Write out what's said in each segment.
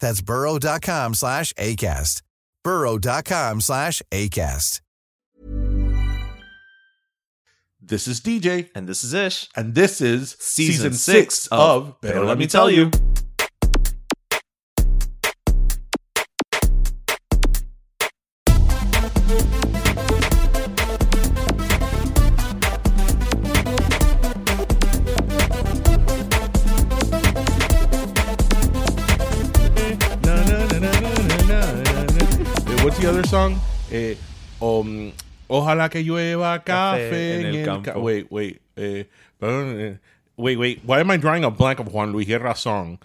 That's burrow.com slash ACAST. burrow.com slash ACAST. This is DJ, And this is Ish. and this is Season season, six six of of Pero Let Me Tell You. Na, song? Eh, um, Ojalá que llueva café, en el campo. wait, wait. Eh, perdón, eh, wait, wait. Why am I drawing a blank of Juan Luis Guerra song?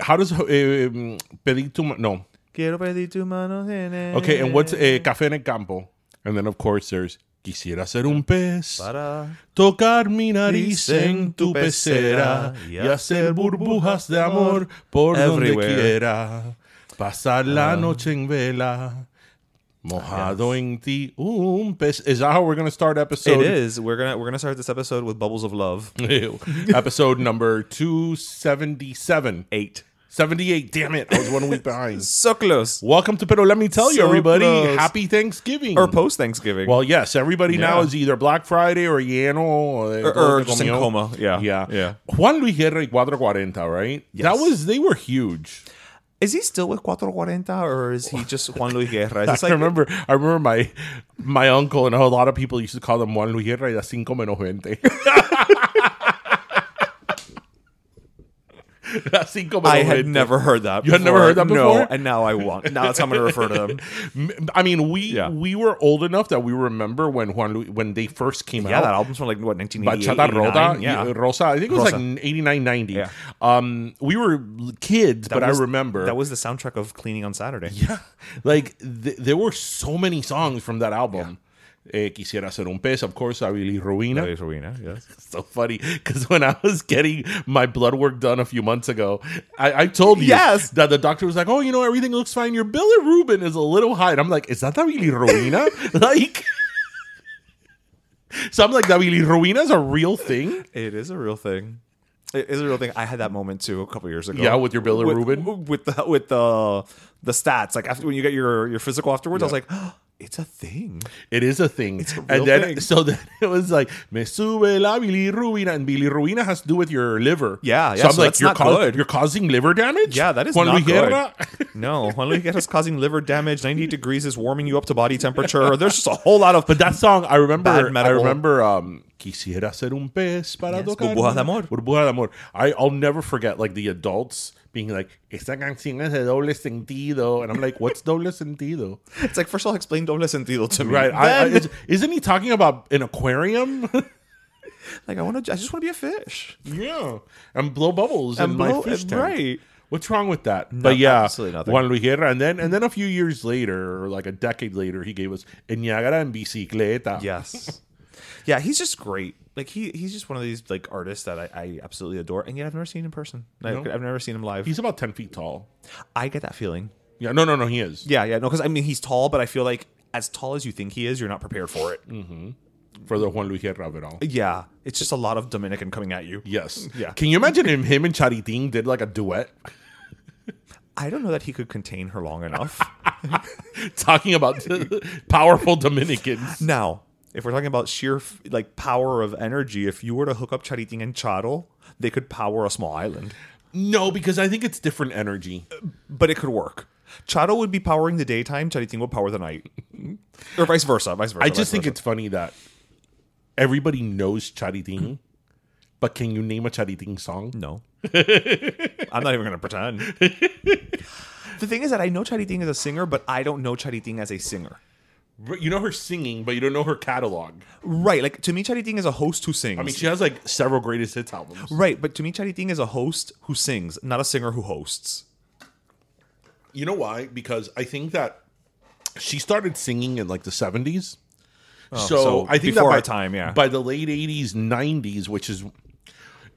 How does um, pedir tu no? Quiero pedir tu mano en Okay, and what's café en el campo? And then of course there's quisiera ser un pez. Para. Tocar mi nariz en tu pecera y hacer burbujas de amor por donde Everywhere. quiera. Pasar la noche en vela, mojado en ti um, un pez. Is that how we're going to start episode? It is. We're gonna we're gonna start this episode with bubbles of love. episode number 277. Eight. 78. Damn it. I was one week behind. So close. Welcome to Pero Let Me Tell You, everybody. close. Happy Thanksgiving. Or post Thanksgiving. Well, yes, everybody now is either Black Friday or Lleno or, Or- or just in coma. Yeah. Yeah. Yeah. Juan Luis Guerra y 440, right? That was, they were huge. Is he still with 440 or is he just Juan Luis Guerra? I like- remember, I remember my my uncle and a lot of people used to call him Juan Luis Guerra y cinco menos veinte. cinco I had never heard that. You had never heard that No, before? and now I want. Now that's how I'm going to refer to them. I mean, we Yeah. we were old enough that we remember when Juan Luis, when they first came Yeah, out. Yeah, that album's from like what 1988. Bachata Rosa, 89? Yeah. Rosa. I think it was Rosa. like 89, 90. Yeah. Um, we were kids, That but was- I remember that was the soundtrack of Cleaning on Saturday. yeah, like th- there were so many songs from that album. Eh, Quisiera ser un pez, of course, Avili Ruina. Luis Ruina, yes. So funny because when I was getting my blood work done a few months ago, I, I told you Yes. that the doctor was like, "Oh, you know, everything looks fine. Your bilirubin is a little high." And I'm like, "Is that Avili Ruina?" like, so I'm like, "Avili Ruina is a real thing." It is a real thing. It is a real thing. I had that moment too a couple years ago. Yeah, with your bilirubin? with, with the with the the stats. Like after when you get your your physical afterwards, I was like, oh, it's a thing. It is a thing. It's a real and then thing. so then it was like me sube la bilirrubina and bilirrubina has to do with your liver. Yeah, yeah, So I'm so like, that's you're, not good. you're causing liver damage. Yeah, that is Juan not Luis good. No, Juan Guerra's causing liver damage. 90 degrees is warming you up to body temperature. There's just a whole lot of. But that song, I remember. I remember. Um, Quisiera ser un pez para Yes, tocar. Burbuja de amor. Burbuja de amor. I, I'll never forget like the adults being like, esta canción es de doble sentido. And I'm like, what's doble sentido? It's like first of all, explain doble sentido to me. Right. I, I, is, isn't he talking about an aquarium? like I want to. I just want to be a fish. yeah. And blow bubbles And in blow- my fish tank. right. What's wrong with that? but yeah, absolutely nothing. Juan Luis Guerra, and then and then a few years later, or like a decade later, he gave us En Niagara en bicicleta. Yes. Yeah, he's just great. Like he he's just one of these like artists that I, I absolutely adore, and yet I've never seen him in person. No? I've never seen him live. He's about ten feet tall. I get that feeling. Yeah, no, no, no, he is. Yeah, yeah, no, because I mean he's tall, but I feel like as tall as you think he is, you're not prepared for it. Mm-hmm. For the Juan Luis Guerra of it all. Yeah, it's just a lot of Dominican coming at you. Yes. Yeah. Can you imagine him, him and Charitín did like a duet I don't know that he could contain her long enough. talking about powerful Dominicans? now, if we're talking about sheer like power of energy, if you were to hook up Charitín and Charo, they could power a small island. No, because I think it's different energy. but it could work. Charo would be powering the daytime, Charitín would power the night, or vice versa. Vice versa. I just think versa. it's funny that everybody knows Charitín, but can you name a Charitín song? no. I'm not even gonna pretend. the thing is that I know Charitín as a singer, but I don't know Charitín as a singer. You know her singing, but you don't know her catalog. Right? Like to me, Charitín is a host who sings. I mean, she has like several greatest hits albums. right, but to me, Charitín is a host who sings, not a singer who hosts. You know why? Because I think that she started singing in like the 70s. so, so I think before that by, time, yeah. By the late 80s, 90s, which is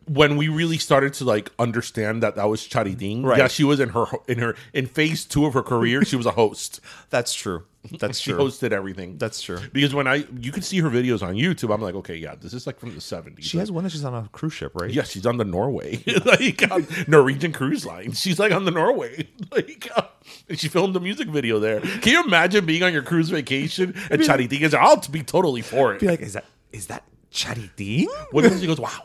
when we really started to like understand that that was Charitín. Right. Yeah, she was in her in her in phase 2 of her career, she was a host. That's true. That's she true. hosted everything. That's true. Because when I you can see her videos on YouTube, I'm like, okay, yeah, this is like from the 70s. She has one that she's on a cruise ship, right? Yeah, she's on the Norway, like on Norwegian Cruise Line. She's like on the Norway, like uh, and she filmed a music video there. Can you imagine being on your cruise vacation and Charitín is? I'll be totally for it. Be like, is that is that Charitín? What if she goes? Wow.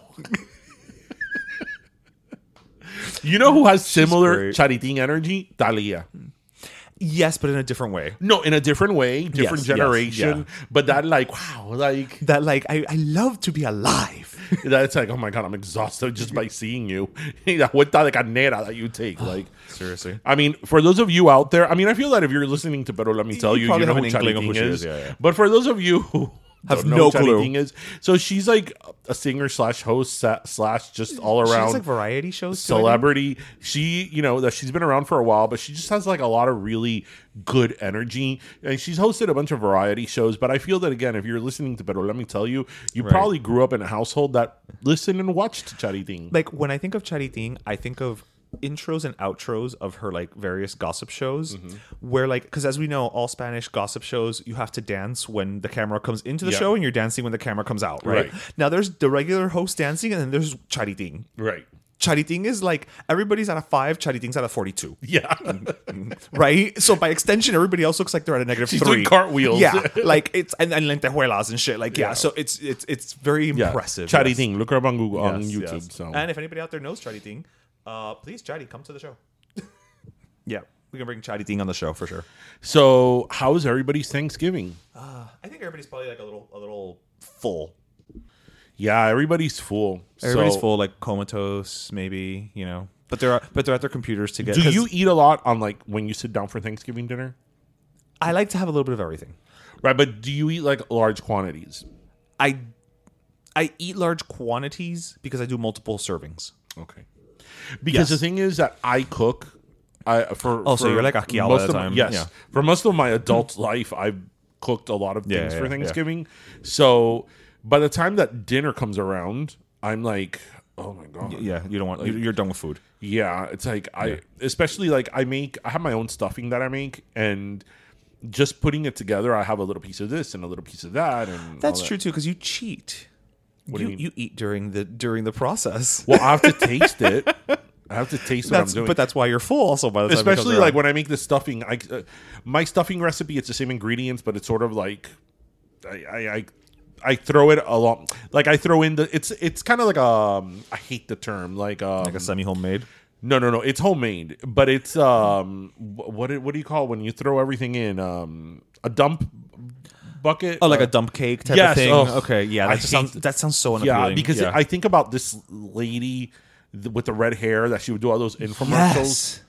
you know who has similar. Charitín energy? Dalia. Yes, but in a different way. No, in a different way, different Yes, yes, generation. But that, like, wow, like That like I, I love to be alive. that's like, oh my god, I'm exhausted just by seeing you. What the canera that you take, like. Seriously. I mean, for those of you out there, I mean, I feel that if you're listening to Pero Let Me Tell You You, you, know who an inkling of Charitín is. is, yeah, yeah. But for those of you who Have no who clue. Charitín is, so she's like a singer slash host slash just all She around has like variety shows. too, celebrity. She, you know, that she's been around for a while, but she just has like a lot of really good energy. And she's hosted a bunch of variety shows. But I feel that again, if you're listening to Pero Let Me Tell You, you probably grew up in a household that listened and watched Charitín. Like when I think of Charitín, I think of intros and outros of her like various gossip shows Mm-hmm. where like because as we know all spanish gossip shows you have to dance when the camera comes into the Yeah. show and you're dancing when the camera comes out right, Right. now there's the regular host dancing and then there's charitín right. charitín is like everybody's at a five charitin's at a 42 Yeah. right? So by extension, everybody else looks like they're at a negative She's three. doing cartwheels. Yeah, like it's and, and lentejuelas and shit. Like yeah. Yeah. so it's it's it's very yeah. impressive. Charitín. Look her up on Google on YouTube. yes. So and if anybody out there knows Charitín, uh, please Chari, come to the show. yeah, we can bring Charitín on the show for sure. So, how's everybody's Thanksgiving? I think everybody's probably like a little a little full. Yeah, everybody's full. Everybody's So, full, like comatose, maybe you know. But they're but they're at their computers to get. Do 'cause you eat a lot on like when you sit down for Thanksgiving dinner? I like to have a little bit of everything. Right, but do you eat like large quantities? I I eat large quantities because I do multiple servings. Okay. Because Yes. the thing is that I cook. I for Oh, so for you're like Akiel most the of my- time. Yes, Yeah. for most of my adult life, I've cooked a lot of things yeah, for. Thanksgiving. So by the time that dinner comes around, I'm like, oh my god, Yeah, you don't want you- you're done with food. Yeah, it's like I especially like I make I have my own stuffing that I make and just putting it together I have a little piece of this and a little piece of that and That's that. true too, because you cheat. What do you, you mean? you eat during the during the process. Well, I have to taste it. I have to taste what I'm doing. but that's why you're full. Also, by the time especially like when I make the stuffing. I uh, my stuffing recipe it's the same ingredients, but it's sort of like I I. I I throw it along, like I throw in the. It's it's kind of like um. I hate the term, like um. like a semi homemade. No, no, no. It's homemade, but it's um. What what do you call it when you throw everything in? Um, a dump bucket. Oh, like uh, a dump cake type yes, of thing. oh, okay, yeah, that sounds that sounds so yeah, unappealing. because yeah. I think about this lady th- with the red hair that she would do all those infomercials. Yes.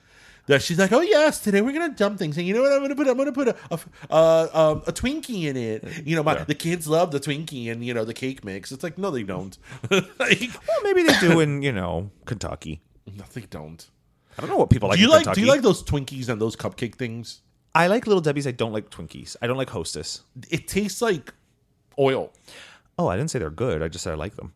That she's like, oh yes, today we're gonna dump things, and you know what I'm gonna put? I'm gonna put a a, uh, um, a Twinkie in it. You know, my the kids love the Twinkie and you know the cake mix. It's like no, they don't. like, well, maybe they do in you know Kentucky. no, they don't. I don't know what people like. do you in like? Kentucky. Do you like those Twinkies and those cupcake things? I like Little Debbie's. I don't like Twinkies. I don't like Hostess. It tastes like oil. Oh, I didn't say they're good. I just said I like them.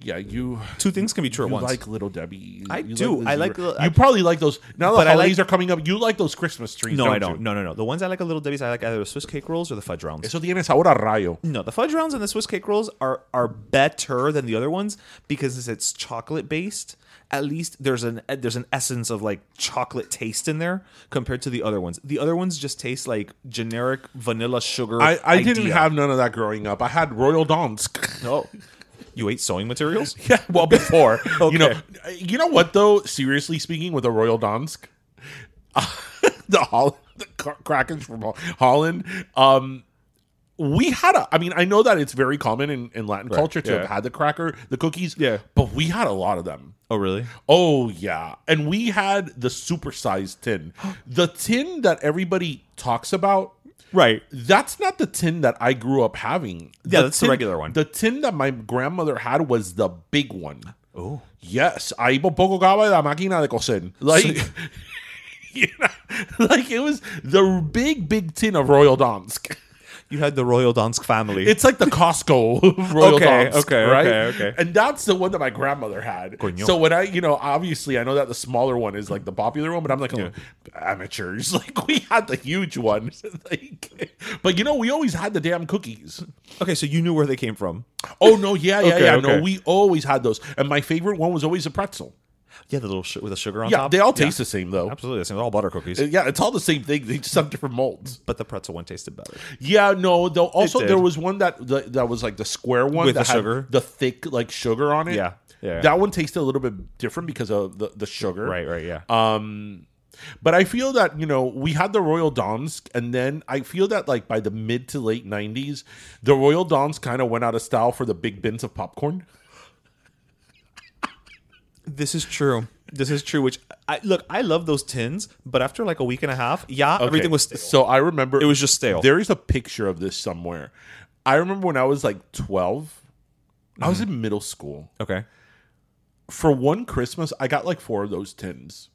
Yeah, you. Two things can be true You at once. You like Little Debbie. I You do. those I like Little- You I- probably like those. Now the holidays like- are coming up. You like those Christmas trees? no, I don't don't. you? No, no, no. The ones I like at Little Debbie's, I like either the Swiss cake rolls or the fudge rounds. Eso tiene sabor a rayo. No, the fudge rounds and the Swiss cake rolls are are better than the other ones because it's chocolate based. At least there's an there's an essence of like chocolate taste in there compared to the other ones. The other ones just taste like generic vanilla sugar. I, I didn't have none of that growing up. I had Royal Dansk. No, you ate sewing materials. yeah, well before. You know, you know what though? Seriously speaking, with a Royal Dansk, the Hol- the Krakens from Holland, um, we had a. I mean, I know that it's very common in, in Latin culture to yeah. have had the cracker, the cookies. Yeah. but we had a lot of them. Oh, really? Oh yeah, and we had the supersized tin, the tin that everybody talks about. Right. That's not the tin that I grew up having. Yeah, that's the regular one. The tin that my grandmother had was the big one. Oh. Yes, ahí por poco acaba la máquina de coser. Like, you know, like it was the big, big tin of Royal Dansk. You had the Royal Dansk family. It's like the Costco Royal Okay, Donsk, okay, right? okay, okay. And that's the one that my grandmother had. Coño. So when I, you know, obviously I know that the smaller one is like the popular one, but I'm like oh, amateurs. Like we had the huge one. like, but you know, we always had the damn cookies. okay, so you knew where they came from. Oh no, yeah, yeah, Okay, yeah. okay. No, we always had those. And my favorite one was always a pretzel. Yeah, the little sh- with the sugar on Yeah, top. they all taste the same though. Absolutely, the same. They're all butter cookies. Yeah, it's all the same thing. They just have different molds. but the pretzel one tasted better. Yeah, no. Though also did. there was one that that that was like the square one With that the had sugar? the thick like sugar on it. Yeah, yeah. That one tasted a little bit different because of the the sugar. Right, right, yeah. Um, but I feel that you know we had the Royal Dansk, and then I feel that like by the mid to late '90s, the Royal Dansk kind of went out of style for the big bins of popcorn. This is true. This is true. Which I look, I love those tins, but after like a week and a half, yeah, everything was stale. So I remember It was just stale. There is a picture of this somewhere. I remember when I was like 12. I was mm-hmm. in middle school. okay. For one Christmas, I got like four of those tins.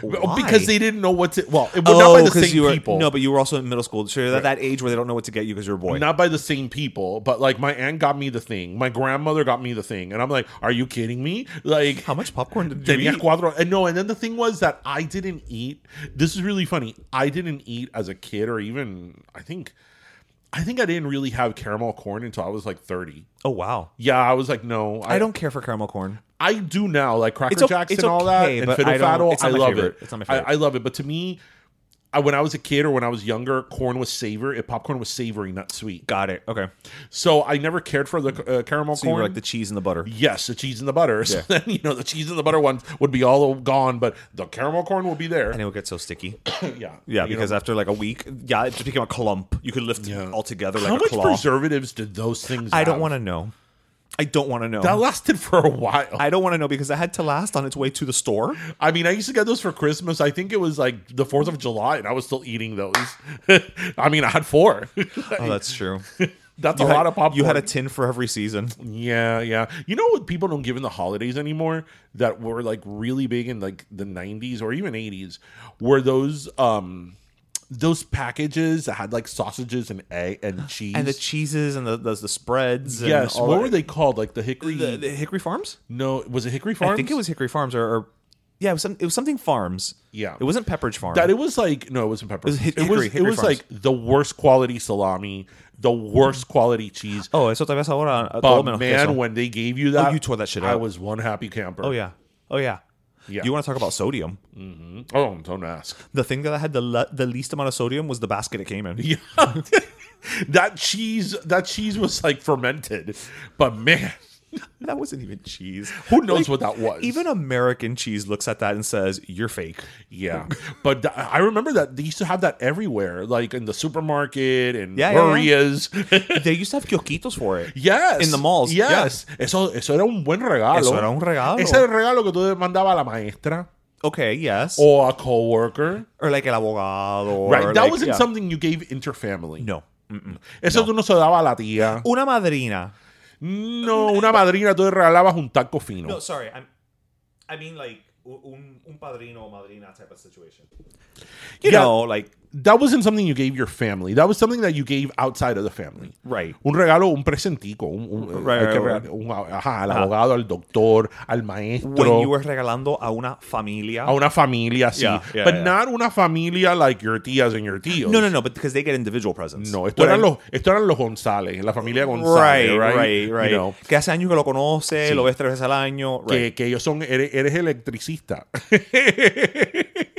Why? Because they didn't know what to. Well, it was not by oh, the same you were, people. No, but you were also in middle school, so you're at that age where they don't know what to get you because you're a boy. not by the same people, but like my aunt got me the thing, my grandmother got me the thing, and I'm like, "Are you kidding me?" Like, How much popcorn did you eat? cuatro. And no, and then the thing was that I didn't eat. This is really funny. I didn't eat as a kid, or even I think, I think I didn't really have caramel corn until I was like 30. Oh wow. Yeah, I was like, no, I don't care for caramel corn. I do now, like Cracker It's o- Jacks and all that, okay, and but Fiddle I Faddle. I love favorite. it. It's not my I, favorite. I love it. But to me, I, when I was a kid or when I was younger, corn was savory. Popcorn was savory, not sweet. Got it. Okay. So I never cared for the uh, caramel So you corn. were like the cheese and the butter. Yes, the cheese and the butter. So then you know the cheese and the butter ones would be all gone, but the caramel corn will be there. And it would get so sticky. yeah, Yeah, because know, after like a week, yeah, it just became a clump. You could lift Yeah. all together how like a much preservatives did those things? I don't want to know. I don't want to know. That lasted for a while. I don't want to know because it had to last on its way to the store. I mean, I used to get those for Christmas. I think it was like the Fourth of July, and I was still eating those. I mean, I had four. Oh, that's true. That's You a had, lot of popcorn. You had a tin for every season. Yeah, yeah. You know what people don't give in the holidays anymore that were like really big in like the 90s or even 80s were those um those packages that had like sausages and egg and cheese. And the cheeses and the the, the spreads. And yes, what that. were they called? Like the hickory The, the Hickory Farms? No, was it Hickory Farms? I think it was Hickory Farms or, or yeah, it was, some, it was something Farms. Yeah. it wasn't Pepperidge Farm. that it was like no, it wasn't pepper. It was Hic- it was Hickory- it was like the worst quality salami, the worst quality cheese. oh, eso te ves ahora. but man, queso. when they gave you that, oh, you tore that shit I up. was one happy camper. oh yeah, oh yeah. Yeah. You want to talk about sodium? Mm-hmm. Oh, don't ask. The thing that I had the le- the least amount of sodium was the basket it came in. Yeah. that cheese that cheese was like fermented. But man, That wasn't even cheese. Who knows what that was? Even American cheese looks at that and says, "You're fake." Yeah, but th- I remember that they used to have that everywhere, like in the supermarket and Yeah, yeah, yeah. They used to have kiosquitos for it. Yes. In the malls, Yes. yes, Eso, eso era un buen regalo. Eso era un regalo. Ese era el regalo que tú le mandabas a la maestra Okay, yes. o a coworker. or like el abogado. or Right. That like- wasn't something you gave interfamily. No. Eso tú no se daba a la tía. Una madrina. No, una madrina tú le regalabas un taco fino. No, sorry. I'm, I mean like un, un padrino o madrina type of situation. You Yeah. know, like That wasn't something you gave your family. That was something that you gave outside of the family. Right. Un regalo, un presentico. Un, un- Right, right, regalar- un- ajá, al abogado, al doctor, al maestro. when you were regalando a una familia. a una familia así. Yeah, yeah, but yeah. not una familia like your tías and your tíos. no, no, no, but because they get individual presents. No, esto What eran, I- los, esto eran los González, la familia González, Right, right? right, You right. know, que hace años que lo conoce, Sí. lo ves tres veces al año. Right. que, que ellos son, eres, eres electricista.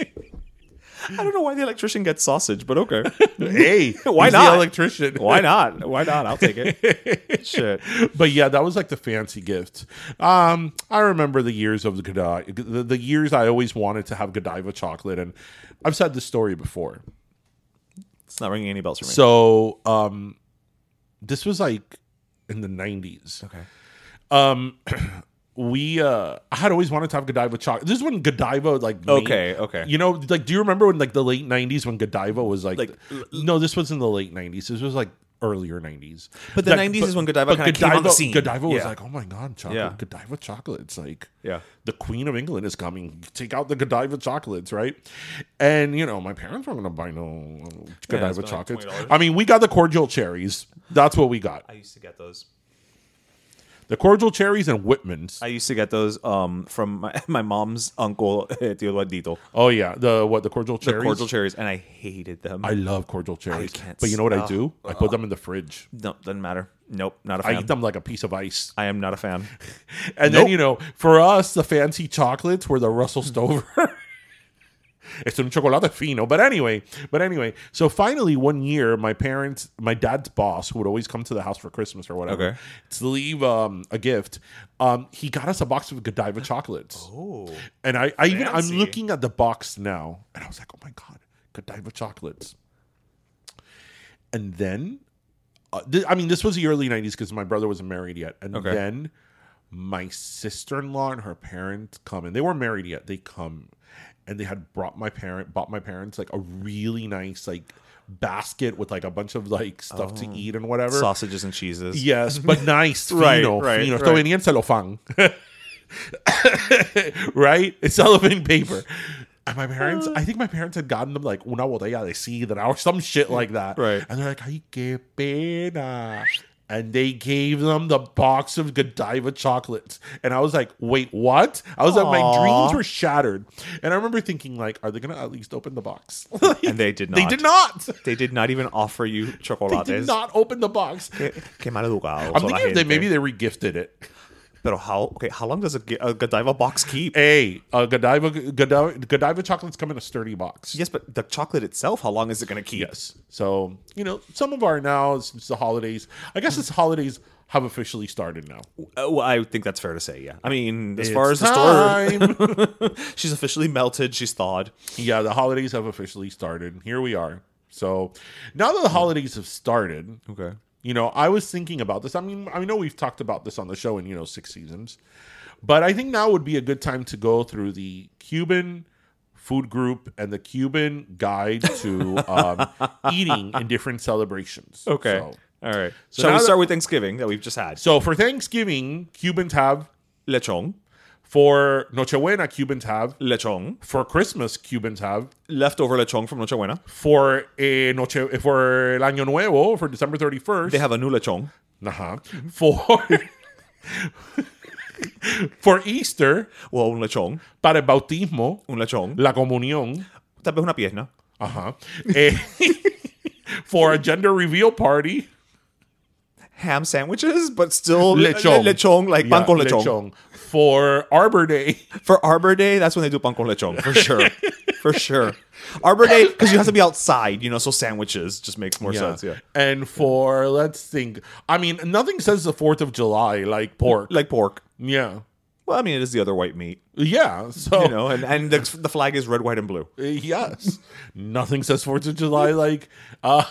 I don't know why the electrician gets sausage, but okay. hey, Why not? the electrician. why not? Why not? I'll take it. Shit. but yeah, that was like the fancy gift. Um, I remember the years of the Godiva, the, the years I always wanted to have Godiva chocolate, and I've said this story before. It's not ringing any bells for me. So, um, this was like in the nineties. okay. Um, we uh, I had always wanted to have Godiva chocolate. This is when Godiva like made- Okay, okay. You know, like, do you remember when like the late '90s when Godiva was like? Like, no, this was in the late '90s. This was like earlier '90s. But the Like, 90s is when Godiva but kinda came on the scene. Godiva was Yeah. like, oh my god, chocolate, Yeah. Godiva chocolate. It's like, Yeah. the Queen of England is coming. Take out the Godiva chocolates, right? And you know, my parents weren't gonna buy no Godiva spend, like, chocolates. $20. I mean, we got the cordial cherries. That's what we got. I used to get those. The cordial cherries and Whitman's. I used to get those um, from my, my mom's uncle, Eduardito. Oh yeah, the what the cordial cherries. The cordial cherries, and I hated them. I love cordial cherries, can't but you know what I do? I put them in the fridge. no, doesn't matter. Nope, not a I fan. I eat them like a piece of ice. I am not a fan. And Nope. then you know, for us, the fancy chocolates were the Russell Stover. It's un chocolate fino, but anyway, but anyway. So finally, one year, my parents, my dad's boss, who would always come to the house for Christmas or whatever, Okay. to leave um, a gift, um, he got us a box of Godiva chocolates. Oh, and I, I even I'm looking at the box now, and I was like, oh my god, Godiva chocolates. And then, uh, th- I mean, this was the early '90s because my brother wasn't married yet, and Okay. then my sister-in-law and her parents come and they weren't married yet they come and they had brought my parent bought my parents like a really nice like basket with like a bunch of like stuff to oh. eat and whatever Sausages and cheeses. yes but nice Right, fino, right, fino. right. Esto celofán right it's cellophane paper and my parents, I think my parents had gotten them like una botella de sidra or some shit like that. Right. And they're like, ay, qué pena. And they gave them the box of Godiva chocolates. And I was like, wait, what? I was like, my dreams were shattered. And I remember thinking, like, are they going to at least open the box? And they did not. They did not. They did not even offer you chocolates. They did not open the box. Qué, qué mal educados. I'm thinking if they, maybe they regifted it. Pero how? Okay, how long does a, a Godiva box keep? Hey, uh, Godiva, Godiva, Godiva chocolates come in a sturdy box. yes, but the chocolate itself, how long is it going to keep? Yes. So, you know, some of our now, since the holidays, I guess it's holidays have officially started now. Uh, well, I think that's fair to say. Yeah. I mean, as It's far as the store, time. she's officially melted. She's thawed. yeah, the holidays have officially started. Here we are. So now that the holidays have started, Okay. You know, I was thinking about this. I mean, I know we've talked about this on the show in, you know, six seasons, but I think now would be a good time to go through the Cuban food group and the Cuban guide to um, eating in different celebrations. Okay. So, All right. So Shall we that- start with Thanksgiving that we've just had? so for Thanksgiving, Cubans have. Lechon. For Nochebuena, Cubans have. Lechon. For Christmas, Cubans have. Leftover lechon from Nochebuena. For eh, Noche, for el Año Nuevo, for December 31st. They have a new lechon. uh For for Easter, O un lechon. para el bautismo, Un lechon. la comunión. Tal vez una pierna. Ajá. Eh, for a gender reveal party, Ham sandwiches, but still lechon. le- lechon, like pan Yeah, con lechon. For Arbor Day, For Arbor Day, that's when they do pan con lechon, for sure. for sure. Arbor Day because you have to be outside, you know. So sandwiches just makes more sense. Yeah, And for let's think, I mean, nothing says the Fourth of July like pork. like pork. yeah, Well, I mean, it is the other white meat, yeah. So you know, and and the, the flag is red, white, and blue. Yes, nothing says Fourth of July like uh,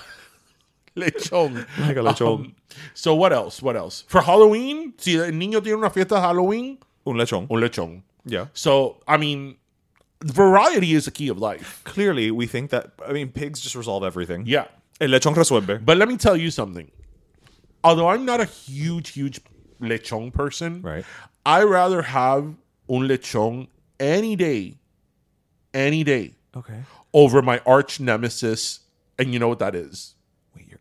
lechon. Like a lechon. Um, so what else? What else for Halloween? Si el niño tiene una fiesta de Halloween, Un lechon. un lechon. Yeah. So I mean, variety is the key of life. Clearly, we think that. I mean, pigs just resolve everything. Yeah. El lechon resuelve. But let me tell you something. Although I'm not a huge, huge lechon person, Right. I rather have un lechon any day, any day, Okay. over my arch nemesis. And you know what that is?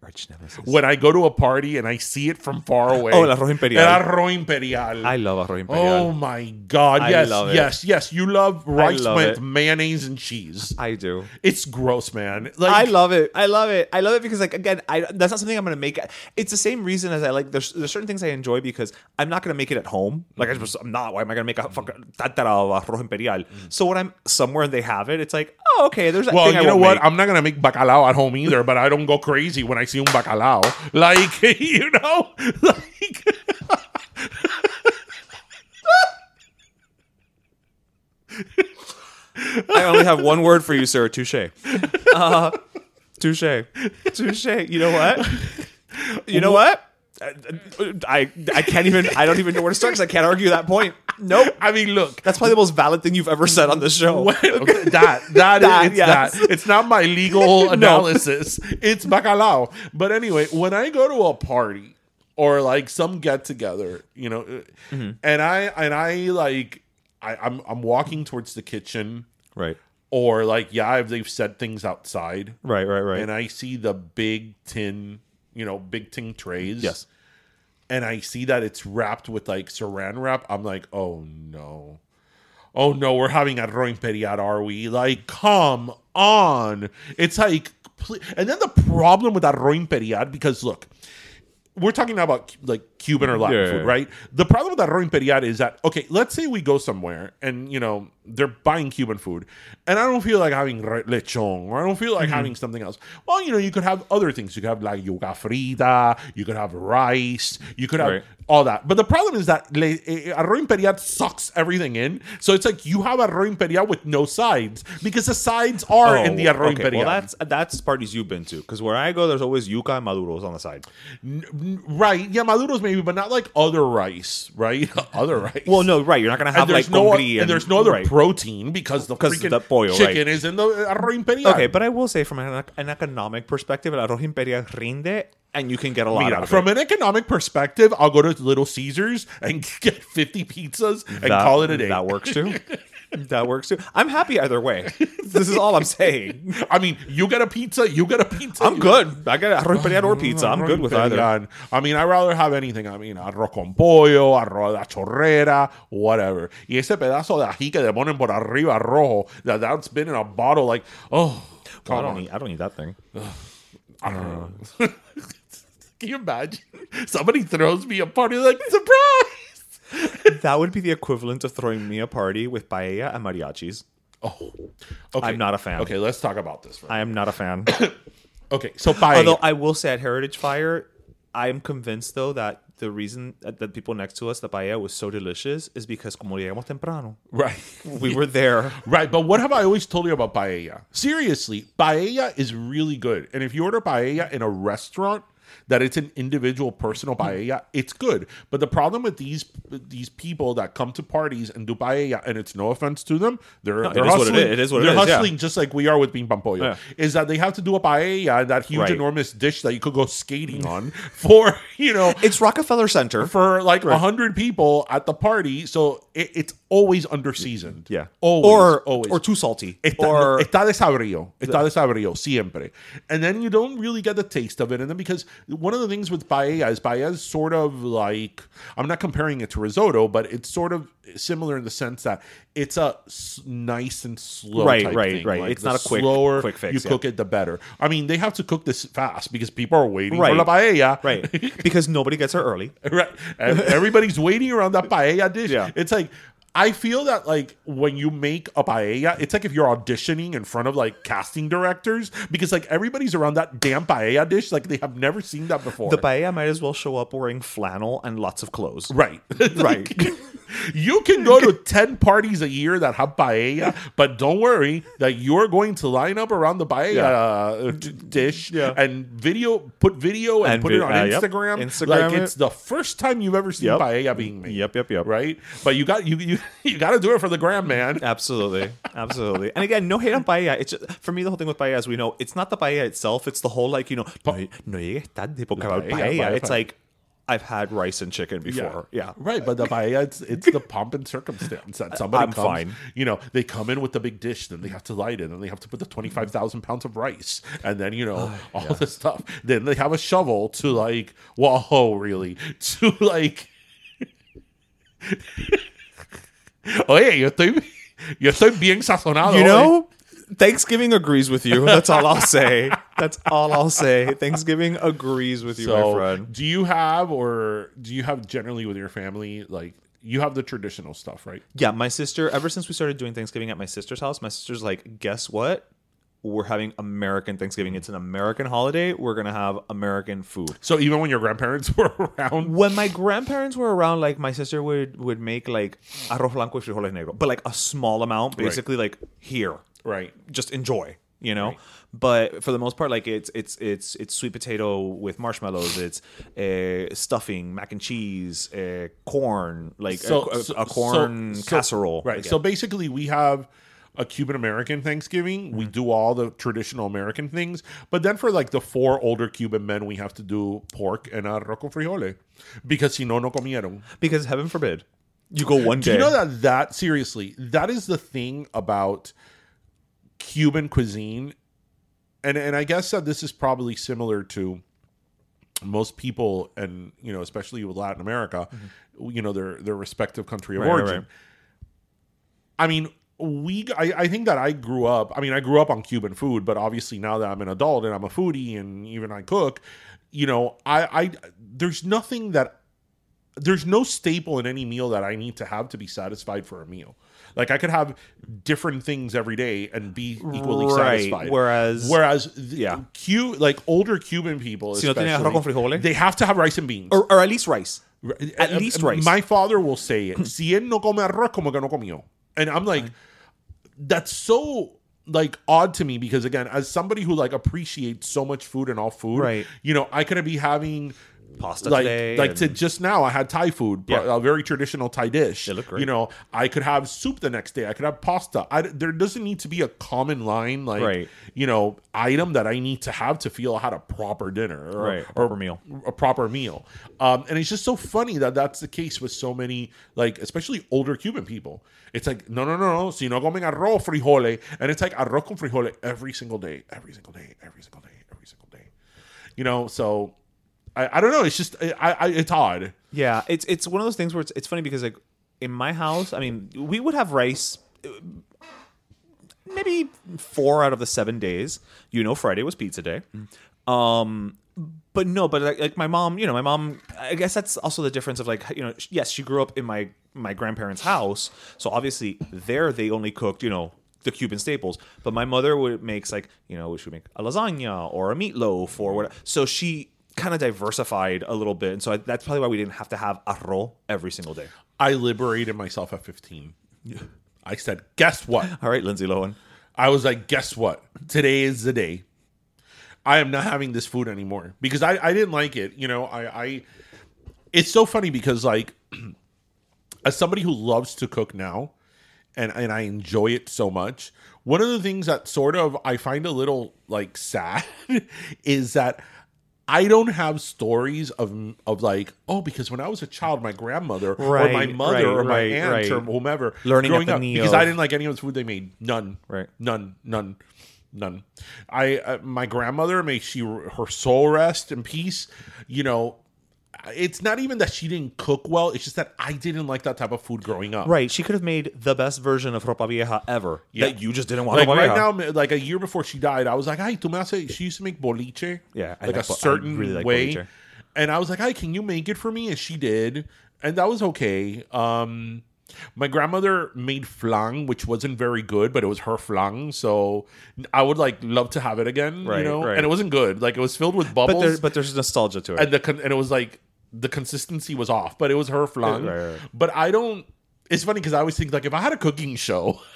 Arch nemesis. When I go to a party and I see it from far oh, away. Oh, el arroz imperial. El arroz imperial. I love arroz imperial. Oh my God. I Yes, love it. yes, yes. You love rice love with it. mayonnaise and cheese. I do. It's gross, man. Like, I love it. I love it. I love it because, like, again, I that's not something I'm gonna make. It's the same reason as I like. There's there's certain things I enjoy because I'm not gonna make it at home. Like, I just I'm not. Why am I gonna make a fucking tatara of arroz imperial? Mm. So when I'm somewhere and they have it, it's like, oh, okay. There's that Well, you I know what? make. I'm not gonna make bacalao at home either, but I don't go crazy when I see un bacalao. Like, you know, like. I only have one word for you, sir. Touche. Uh, touche. Touche. You know what? You know what? I I can't even. I don't even know where to start because I can't argue that point. Nope. I mean, look. That's probably the most valid thing you've ever said on this show. Okay, that that, That, it's yes. that. It's not my legal analysis. It's bacalao. But anyway, when I go to a party or like some get together, you know, Mm-hmm. and I and I like I, I'm I'm walking towards the kitchen Right. or like yeah, they've said things outside. Right. Right. Right. and I see the big tin, you know, big tin trays. Yes. And I see that it's wrapped with like saran wrap. I'm like, oh no. Oh no, we're having arroz imperial, are we? Like, come on. It's like, and then the problem with arroz imperial, because look, we're talking about like Cuban or Latin Yeah, food, right? The problem with arroz imperial is that okay, let's say we go somewhere and you know they're buying Cuban food, and I don't feel like having lechon or I don't feel like Mm-hmm. having something else. Well, you know, you could have other things. You could have like yuca frita, you could have rice, you could have Right. all that. But the problem is that le, eh, arroz imperial sucks everything in, so it's like you have a arroz imperial with no sides because the sides are in the arroz Oh, okay. imperial. Well, that's that's parties you've been to because where I go, there's always yuca and maduros on the side. right. Yeah, maduros maybe, but not like other rice, right? other rice. Well, no, right. You're not gonna have and like no congri and, there's no other right. protein because the 'Cause freaking the pollo, chicken right. is in the arroz imperial. Okay, but I will say from an, an economic perspective, el arroz imperial rinde, and you can get a lot Mira, out of it. from it. an economic perspective, I'll go to Little Caesars and get 50 pizzas and That- call it a day. That works too. that works too. I'm happy either way. this is all I'm saying. I mean, you get a pizza, you get a pizza. I'm good. I get arroz imperial or pizza. I'm good with either. I mean, I'd rather have anything. I mean, arroz con pollo, arroz de la chorrera, whatever. Y ese pedazo de ají que le ponen por arriba rojo, that, that's been in a bottle like, oh, Well, I don't need. I don't need that thing. Can you imagine? Somebody throws me a party like, surprise! That would be the equivalent of throwing me a party with paella and mariachis. Oh, okay. I'm not a fan. Okay, let's talk about this. I am not a fan. Okay, so paella. Although I will say at Heritage Fire, I am convinced though that the reason that the people next to us, the paella was so delicious is because como llegamos temprano, right. we were there. Right, but what have I always told you about paella? Seriously, paella is really good. And if you order paella in a restaurant that it's an individual personal hmm. paella, it's good. But the problem with these these people that come to parties and do paella, and it's no offense to them, they're, it they're it hustling. is. It is what it they're is, yeah. hustling just like we are with bean pampollo. Yeah. Is that they have to do a paella, that huge Right. enormous dish that you could go skating on for you know It's Rockefeller Center. for like a hundred people at the party. So it, it's always under seasoned. yeah. always, or always or too salty. Está, or no, está desabrido. Está desabrido, siempre. And then you don't really get the taste of it. And then because one of the things with paella is paella is sort of like, I'm not comparing it to risotto, but it's sort of similar in the sense that it's a s- nice and slow Right, right, thing. right. Like, It's not a quick- slower quick fix, you yeah. cook it, the better. I mean, they have to cook this fast because people are waiting for Right. la paella. right because nobody gets there early. right. And everybody's waiting around that paella dish. Yeah. It's like I feel that like when you make a paella, it's like if you're auditioning in front of like casting directors because like everybody's around that damn paella dish, like they have never seen that before. The paella might as well show up wearing flannel and lots of clothes. Right. Right. you can go to 10 parties a year that have paella, but don't worry that you're going to line up around the paella uh, d- dish Yeah. and video, put video and, And put vi- it on uh, yep. Instagram. Instagram like it. it's the first time you've ever seen Yep. paella being made. Yep, yep, yep. Right? But you got you you, you got to do it for the gram, man. Absolutely, absolutely. And again, no hate on paella. It's just, for me the whole thing with paella, as we know, it's not the paella itself. It's the whole like you know, no, no llegues tarde porque va a haber paella, paella. paella. It's like I've had rice and chicken before. Yeah, Right, but the paella, it's, it's the pomp and circumstance that somebody I'm comes, fine. you know, they come in with the big dish, then they have to light it, and they have to put the 25,000 pounds of rice, and then, you know, oh, all this stuff. Then they have a shovel to, like, whoa, really, to, like, oye, yo estoy, yo estoy bien sazonado. You hoy. know, Thanksgiving agrees with you. That's all I'll say. That's all I'll say. Thanksgiving agrees with you, my friend. do you have, or do you have generally with your family, like, you have the traditional stuff, right? Yeah, my sister. Ever since we started doing Thanksgiving at my sister's house, my sister's like, guess what? We're having American Thanksgiving. It's an American holiday. We're gonna have American food. So even when your grandparents were around, when my grandparents were around, like my sister would would make like arroz blanco y frijoles negro, but like a small amount, basically like here, right? just enjoy, you know. But for the most part, like it's it's it's it's sweet potato with marshmallows. It's uh, stuffing, mac and cheese, uh, corn, like a, a- a corn so- so- casserole. Right. So basically, we have a Cuban American Thanksgiving. We Mm-hmm. do all the traditional American things, but then for like the four older Cuban men, we have to do pork and arroz con frijoles because si no, no comieron. because heaven forbid you go one day. Do you know that that seriously that is the thing about Cuban cuisine, and and I guess that this is probably similar to most people, and you know, especially with Latin America, you know, their their respective country of Mm-hmm. Right, origin. right. I mean, we I, I think that I grew up. I mean, I grew up on Cuban food, but obviously now that I'm an adult and I'm a foodie and even I cook, you know, I I there's nothing that there's no staple in any meal that I need to have to be satisfied for a meal. Like I could have different things every day and be equally Right, satisfied. whereas- whereas yeah. Cu like older Cuban people, Si no especially, arroz con frijoles? they have to have rice and beans. or, or at least rice. At Uh, least uh, rice. My father will say it. si él no come arroz, como que no comió. And I'm like, that's so like odd to me because again, as somebody who like appreciates so much food and all food, Right. You know, I could be having Pasta like today like and- to just now I had Thai food, but Yeah. a very traditional Thai dish. Look great. You know, I could have soup the next day. I could have pasta. I, there doesn't need to be a common line like Right. you know item that I need to have to feel I had a proper dinner or, Right, or proper meal. a proper meal. Um, and it's just so funny that that's the case with so many, like, especially older Cuban people. It's like, no, no, no, no, si no comen arroz, frijole. And it's like arroz con frijole every single day, every single day, every single day, every single day. You know, so I, I don't know. It's just, I, I, it's odd. Yeah, it's it's one of those things where it's it's funny because like in my house, I mean, we would have rice maybe four out of the seven days. You know, Friday was pizza day. Um, but no, but like, like my mom, you know, my mom. I guess that's also the difference of like you know, yes, she grew up in my my grandparents' house, so obviously there they only cooked you know the Cuban staples. But my mother would makes like you know she would make a lasagna or a meatloaf or what. So she kind of diversified a little bit, and so I, that's probably why we didn't have to have arroz every single day. I liberated myself at 15. I said, guess what? All right, Lindsay Lohan. I was like, guess what? Today is the day. I am not having this food anymore because I, I didn't like it. You know, I, I it's so funny because like as somebody who loves to cook now and, and I enjoy it so much, one of the things that sort of I find a little like sad is that I don't have stories of of like oh because when I was a child my grandmother or my mother right, or my right, aunt right. or whomever Learning growing the up because of- I didn't like any of the food they made. None. Right. none. None. None. I uh, my grandmother may she her soul rest in peace you know it's not even that she didn't cook well it's just that I didn't like that type of food growing up Right, she could have made the best version of ropa vieja ever. Yeah. That you just didn't want like right now, like a year before she died, I was like, "Hey, tú me hace." She used to make boliche, Yeah, I like a bo- certain really like way. boliche. And I was like, "Hey, can you make it for me?" And she did, and that was okay. Um, my grandmother made flan, which wasn't very good, but it was her flan, so I would like love to have it again. Right, you know, right. and it wasn't good. Like it was filled with But bubbles, there, but there's nostalgia to it. and the and it was like the consistency was off, but it was her flan. Right, right. But I don't. It's funny because I always think like if I had a cooking show.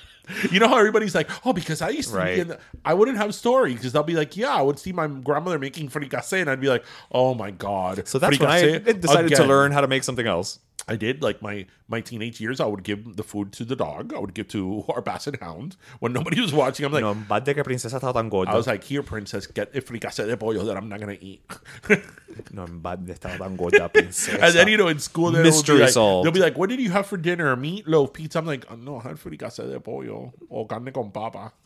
You know how everybody's like, oh, because I used to Right. be in the, I wouldn't have story because they'll be like, yeah, I would see my grandmother making fricassee and I'd be like, oh my god. so that's when I decided to learn how to make something else. I did like my my teenage years. I would give the food to the dog. I would give to our basset hound when nobody was watching. I'm like, no, bad que princesa está tan gorda. I was like, here, princess, get a fricassee de pollo that I'm not gonna eat. no, bad de estar tan gorda, princesa. and then you know in school, they'll Mystery like, solved. They'll be like, what did you have for dinner? Meatloaf, pizza. I'm like, oh, no, I had fricassee de pollo or carne con papa.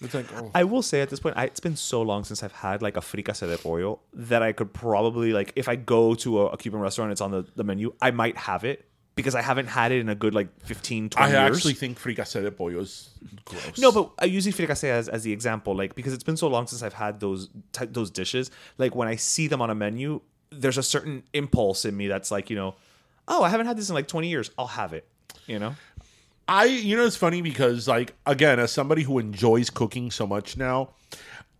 it's like, oh. I will say at this point, I, it's been so long since I've had like a fricassee de pollo that I could probably like if I go to a, a Cuban restaurant, it's on the, the menu, I might have it because I haven't had it in a good like 15, 20 I years. I actually think fricassee de pollo is gross. No, but I use fricassee as, as the example, like because it's been so long since I've had those ty- those dishes. Like when I see them on a menu, there's a certain impulse in me that's like, you know, oh, I haven't had this in like 20 years. I'll have it. You know, I you know it's funny because like again as somebody who enjoys cooking so much now,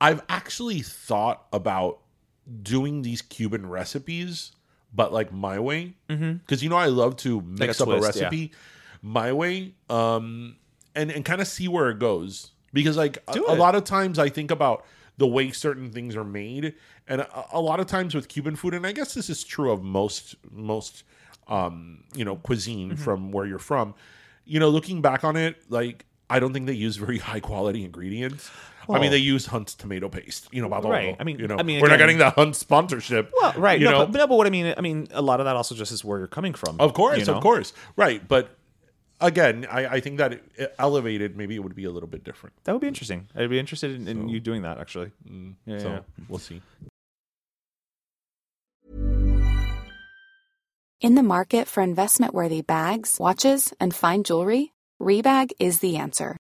I've actually thought about doing these Cuban recipes, but like my way. Because you know I love to mix up a twist, yeah. recipe my way, um, and and kind of see where it goes. Because like a, a lot of times I think about the way certain things are made, and a, a lot of times with Cuban food, and I guess this is true of most most um, you know cuisine Mm-hmm. from where you're from. You know, looking back on it, like I don't think they use very high quality ingredients. I mean, oh. they use Hunt's tomato paste. You know, about Right. I mean- you know, I mean, we're not getting the Hunt sponsorship. well, right? You no, know, but, no, but what I mean, I mean, a lot of that also just is where you're coming from. of course, you know? of course, right. But again, I, I think that it, it elevated, maybe it would be a little bit different. That would be interesting. I'd be interested in, in you doing that actually. Mm, yeah, so yeah. we'll see. In the market for investment worthy bags, watches, and fine jewelry, Rebag is the answer.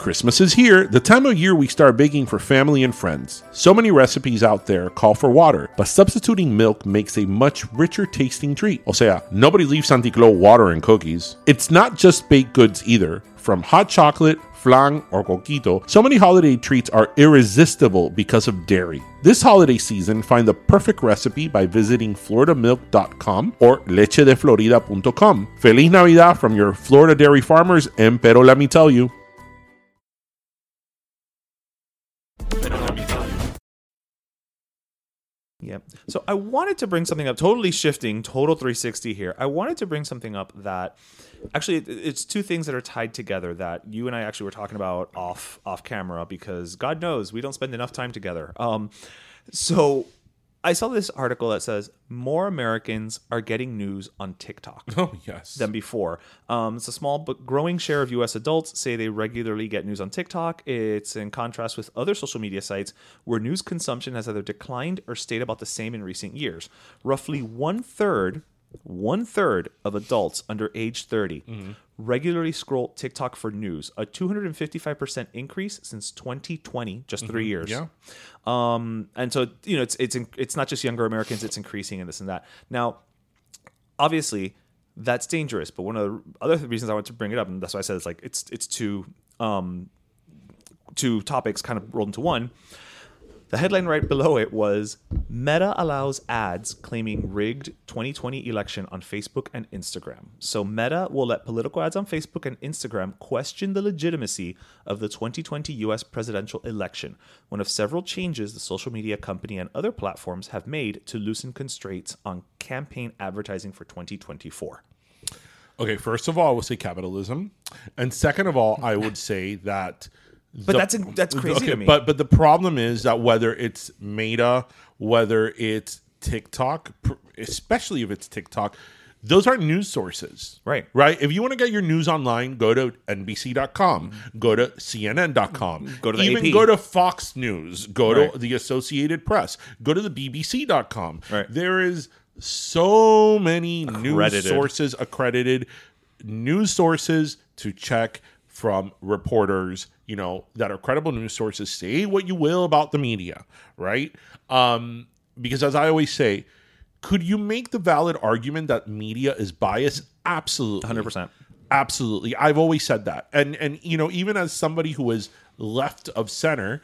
Christmas is here, the time of year we start baking for family and friends. So many recipes out there call for water, but substituting milk makes a much richer tasting treat. O sea, nobody leaves Santi Claus water in cookies. It's not just baked goods either. From hot chocolate, flan, or coquito, so many holiday treats are irresistible because of dairy. This holiday season, find the perfect recipe by visiting floridamilk.com or lechedeflorida.com. Feliz Navidad from your Florida dairy farmers, and pero let me tell you. Yeah. So I wanted to bring something up, totally shifting, total 360 here. I wanted to bring something up that actually it's two things that are tied together that you and I actually were talking about off off camera because God knows we don't spend enough time together. Um so I saw this article that says more Americans are getting news on TikTok. Oh yes. than before. Um, it's a small but growing share of U.S. adults say they regularly get news on TikTok. It's in contrast with other social media sites where news consumption has either declined or stayed about the same in recent years. Roughly one third, one third of adults under age 30 regularly scroll TikTok for news, a 255% increase since 2020, just three years. Yeah. Um, and so you know, it's it's it's not just younger Americans; it's increasing and this and that. Now, obviously, that's dangerous. But one of the other reasons I want to bring it up, and that's why I said it's like it's it's two um, two topics kind of rolled into one. The headline right below it was Meta allows ads claiming rigged 2020 election on Facebook and Instagram. So Meta will let political ads on Facebook and Instagram question the legitimacy of the 2020 US presidential election, one of several changes the social media company and other platforms have made to loosen constraints on campaign advertising for 2024. Okay, first of all, I would say capitalism, and second of all, I would say that. But that's that's crazy to me. But but the problem is that whether it's Meta, whether it's TikTok, especially if it's TikTok, those aren't news sources. Right. Right. If you want to get your news online, go to NBC.com, go to CNN.com, Go to the even AP. go to Fox News, go Right. to the Associated Press, go to the BBC.com. Right. There is so many news sources accredited news sources to check from reporters, you know, that are credible news sources. Say what you will about the media, right? Um, because as I always say, could you make the valid argument that media is biased? Absolutely. 100%. Absolutely. I've always said that. And and you know, even as somebody who is left of center,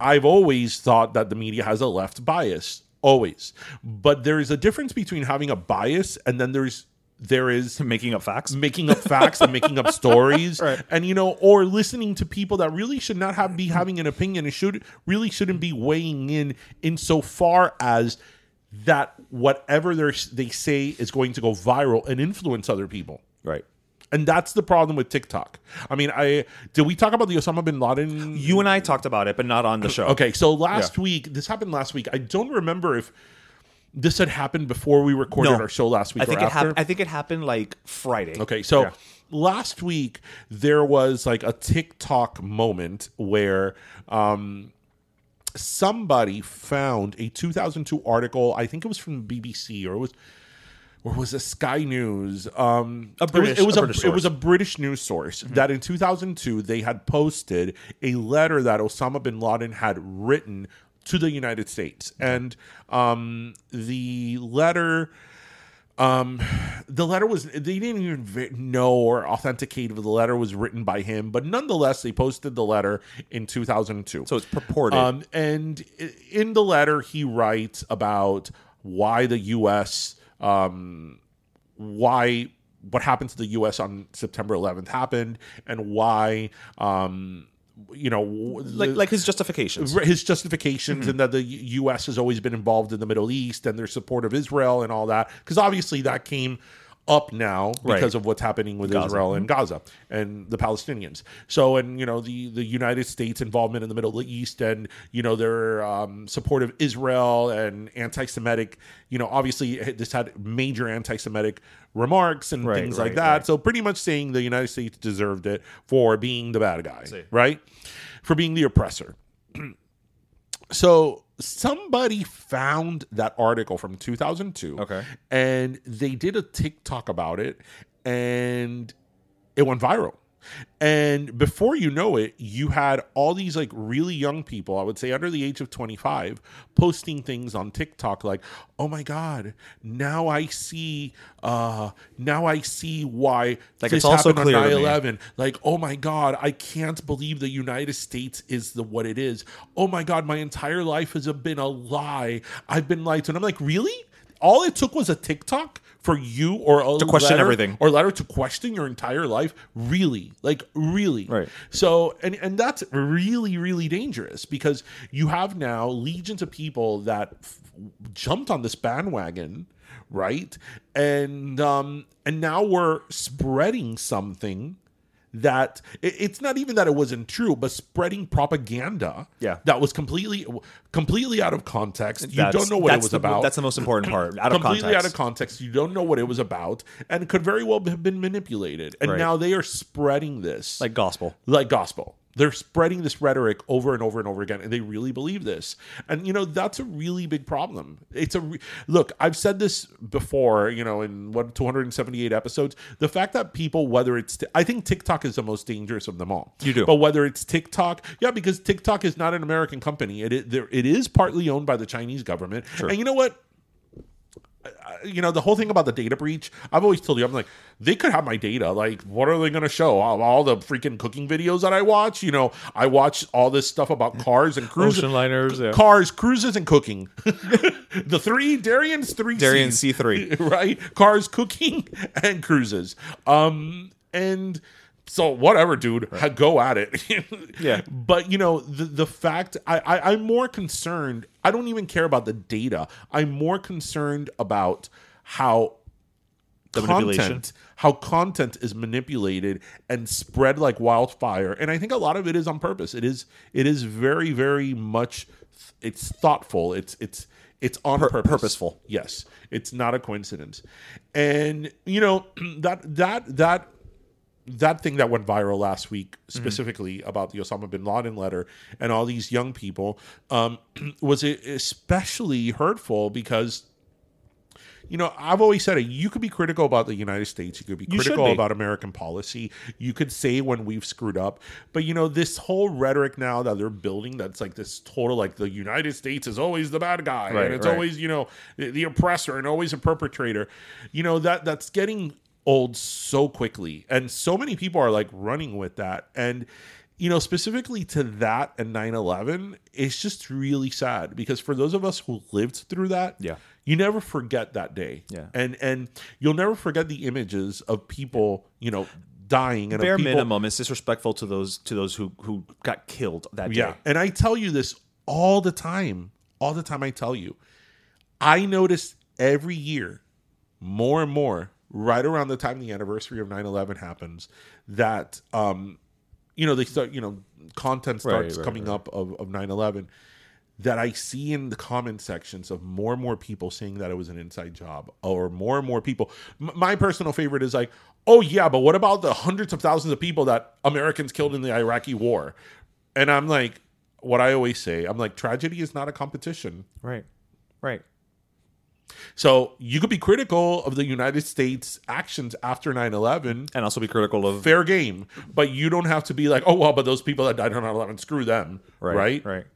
I've always thought that the media has a left bias. Always. But there is a difference between having a bias and then there's there is Making up facts. making up facts and making up stories Right. and you know or listening to people that really should not have be having an opinion and should really shouldn't be weighing in insofar as that whatever they they say is going to go viral and influence other people Right. and that's the problem with TikTok. I mean, I did we talk about the Osama bin Laden? You and I talked about it, but not on the show. Okay, so last Yeah. week, this happened last week. I don't remember if this had happened before we recorded No. our show last week I think or it after. happened. I think it happened like Friday. Okay, so Yeah. last week there was like a TikTok moment where um somebody found a 2002 article. I think it was from BBC or it was or was it Sky News? Um, A British- It was, a it was, British a, it was a British news source that in 2002 they had posted a letter that Osama bin Laden had written to the United States, and um, the letter um the letter was they didn't even know or authenticate if the letter was written by him but nonetheless they posted the letter in 2002 So it's purported. um and in the letter he writes about why the us um why what happened to the us on september 11th happened and why um you know like like his justifications. his justifications mm-hmm. and that the U.S. has always been involved in the Middle East and their support of Israel and all that. Because obviously that came up now because Right. of what's happening with Gaza. Israel and Gaza and the Palestinians. So and you know the the United States involvement in the Middle East and you know their um, support of Israel and anti-Semitic. You know obviously this had major anti-Semitic remarks and Right, things like that. right. So pretty much saying the United States deserved it for being the bad guy, right? For being the oppressor. So somebody found that article from 2002. Okay. And they did a TikTok about it and it went viral. And before you know it, you had all these like really young people, I would say under the age of 25, posting things on TikTok like, "Oh my god, now I see uh now I see why Like, this it's also happened clear on 9/11 like oh my god i can't believe the united states is the what it is. Oh my god my entire life has been a lie. I've been lied to. And i'm like really? All it took was a tiktok for you or a To question letter- everything. or letter to question your entire life really like really Right. so and and that's really really dangerous because you have now legions of people that f- jumped on this bandwagon right and um and now we're spreading something that it- it's not even that it wasn't true, but spreading propaganda Yeah. that was completely completely out of context. You That's- don't know what it that's was the- about. That's the most important part. Out of completely context. out of context. You don't know what it was about, and could very well have been manipulated. And Right. now they are spreading this like gospel. like gospel. They're spreading this rhetoric over and over and over again, and they really believe this. And you know that's a really big problem. It's a re- look. I've said this before. You know, in what 278 episodes, the fact that people, whether it's, I think TikTok is the most dangerous of them all. You do. but whether it's TikTok, yeah, because TikTok is not an American company. It it is partly owned by the Chinese government. And you know what? You know the whole thing about the data breach i've always told you i'm like they could have my data. Like what are they going to show? All, all the freaking cooking videos that i watch you know i watch all this stuff about cars and cruises. Ocean liners, yeah. cars cruises and cooking. The three darian's three Darien Cs, C3. right? Cars cooking and cruises. Um and so whatever dude. Ha- go at it. Yeah. but you know the the fact I, I i'm more concerned i don't even care about the data. I'm more concerned about how The manipulation. content how content is manipulated and spread like wildfire. And i think a lot of it is on purpose. It is it is very very much it's thoughtful. It's it's it's on Pur- purpose. purposeful. yes. It's not a coincidence. And you know that that that that thing that went viral last week, Mm-hmm. specifically about the Osama bin Laden letter and all these young people, um, was especially hurtful because, you know, I've always said it. You could be critical about the United States. You could be You critical be. about American policy. You could say when we've screwed up. But, you know, this whole rhetoric now that they're building that's like this total, like the United States is always the bad guy. Right, and it's right. always, you know, the, the oppressor and always a perpetrator. You know, that that's getting old so quickly and so many people are like running with that and you know specifically to that and 9-11 it's just really sad because for those of us who lived through that Yeah. you never forget that day Yeah. and and you'll never forget the images of people you know dying and Bare people, minimum, it's disrespectful to those to those who who got killed that yeah. day. And I tell you this all the time. All the time I tell you. I notice every year more and more right around the time the anniversary of 9/11 happens that um you know they start you know content starts right, coming up of of 9/11 that I see in the comment sections of more and more people saying that it was an inside job, or more and more people. M- my personal favorite is like, oh yeah, but what about the hundreds of thousands of people that Americans killed in the Iraqi war? And I'm like, what I always say, I'm like, tragedy is not a competition. Right. Right. So you could be critical of the United States actions after 9 11, And also be critical of fair game, but you don't have to be like, oh, well, but those people that died on 9 11, screw them. right. Right. Right.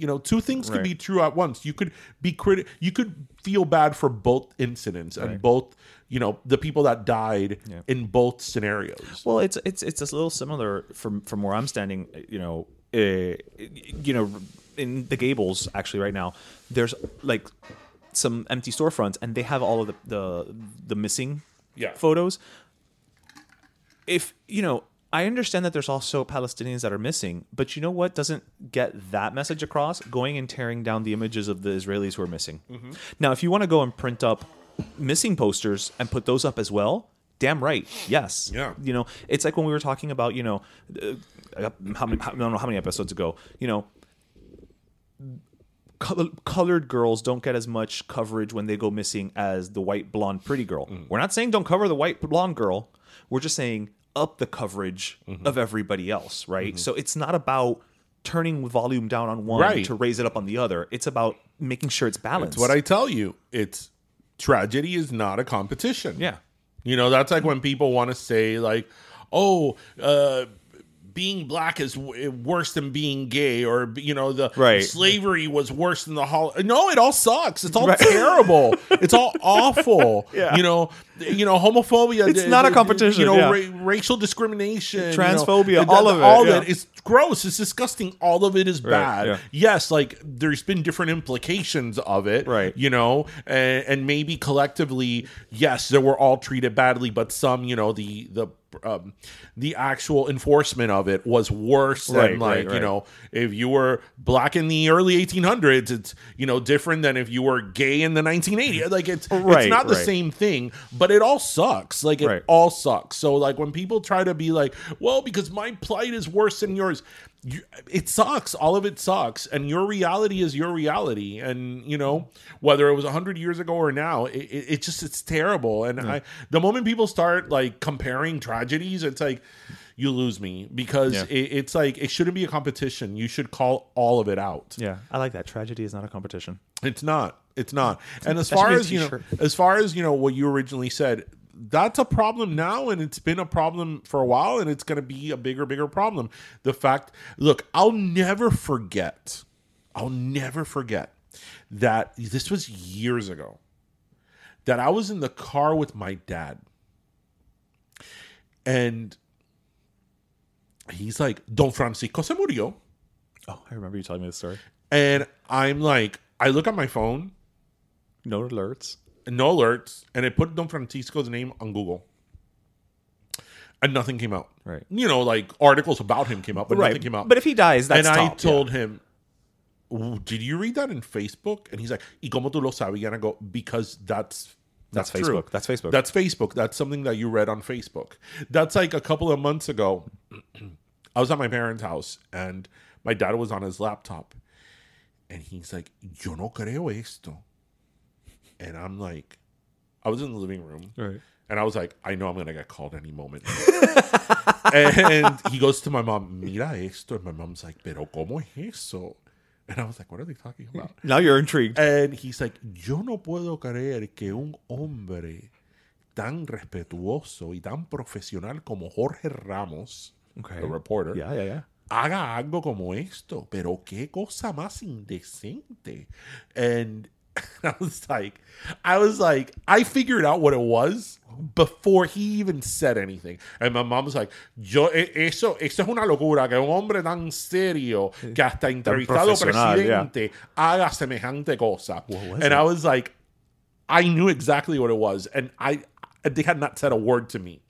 you know two things could Right. be true at once you could be criti- you could feel bad for both incidents and both you know the people that died in both scenarios Well, it's it's it's a little similar from from where I'm standing. You know, uh, you know, in the Gables actually right now, there's like some empty storefronts, and they have all of the the, the missing Yeah. photos. If you know, I understand that there's also Palestinians that are missing, but you know what doesn't get that message across? Going and tearing down the images of the Israelis who are missing. Mm-hmm. Now, if you want to go and print up missing posters and put those up as well, damn right, yes. Yeah. You know, it's like when we were talking about, you know, uh, how many, how, I don't know how many episodes ago, you know, col- colored girls don't get as much coverage when they go missing as the white blonde pretty girl. Mm. We're not saying don't cover the white blonde girl. We're just saying up the coverage Mm-hmm. of everybody else, right? So it's not about turning volume down on one Right. to raise it up on the other. It's about making sure it's balanced. it's what i tell you it's tragedy is not a competition Yeah. you know that's like when people want to say like oh uh being black is w- worse than being gay, or you know, the Right. slavery was worse than the hol. No, it all sucks. It's all terrible. It's all awful. Yeah. You know, you know, homophobia. It's d- not a competition, You know, yeah. ra- racial discrimination, you know, Transphobia, all of it, All yeah. it. It's gross. It's disgusting. All of it is bad. yeah. Yes, like there's been different implications of it. Right. You know, and, and maybe collectively, yes, they were all treated badly, but some, you know, the the um, the actual enforcement of it was worse than Right, like right, you know if you were black in the early 1800s it's you know different than if you were gay in the 1980s like it's Right, it's not the right. same thing but it all sucks like it Right. all sucks so like when people try to be like well because my plight is worse than yours you, it sucks all of it sucks and your reality is your reality and you know whether it was 100 years ago or now it, it, it just it's terrible and i the moment people start like comparing tragedies it's like you lose me because Yeah. it, it's like it shouldn't be a competition you should call all of it out Yeah, I like that. Tragedy is not a competition. it's not. It's not. And as That far should be a as you know, as far as you know, what you originally said, that's a problem now, and it's been a problem for a while, and it's going to be a bigger, bigger problem. The fact, look, I'll never forget. I'll never forget that this was years ago. That I was in the car with my dad, and he's like, "Don Francisco se murió." Oh, I remember you telling me this story. And I'm like, I look at my phone, No alerts. No alerts, and I put Don Francisco's name on Google. And nothing came out. Right. You know, like articles about him came out, but nothing came out. But if he dies, that's and I top, told him, Did you read that in Facebook? And he's like, Y como tú lo sabías? And I go, Because that's That's that's. Facebook. That's Facebook. That's Facebook. That's something that you read on Facebook. That's like a couple of months ago. I was at my parents' house and my dad was on his laptop and he's like, Yo no creo esto. And I'm like, I was in the living room. Right. And I was like, I know I'm to get called any moment. and he goes to my mom, Mira esto. And my mom's like, Pero ¿cómo es eso? And I was like, What are they talking about? Now you're intrigued. And he's like, yo no puedo creer que un hombre tan respetuoso y tan profesional como Jorge Ramos, Okay. the reporter, Yeah, yeah, yeah. haga algo como esto. Pero qué cosa más indecente. And I was like, I was like, I figured out what it was before he even said anything. And my mom was like, yo, eso, eso es una locura, que un hombre tan serio que hasta entrevistado profesional, yeah. presidente haga semejante cosa. and it? I was like, I knew exactly what it was, and I they had not said a word to me.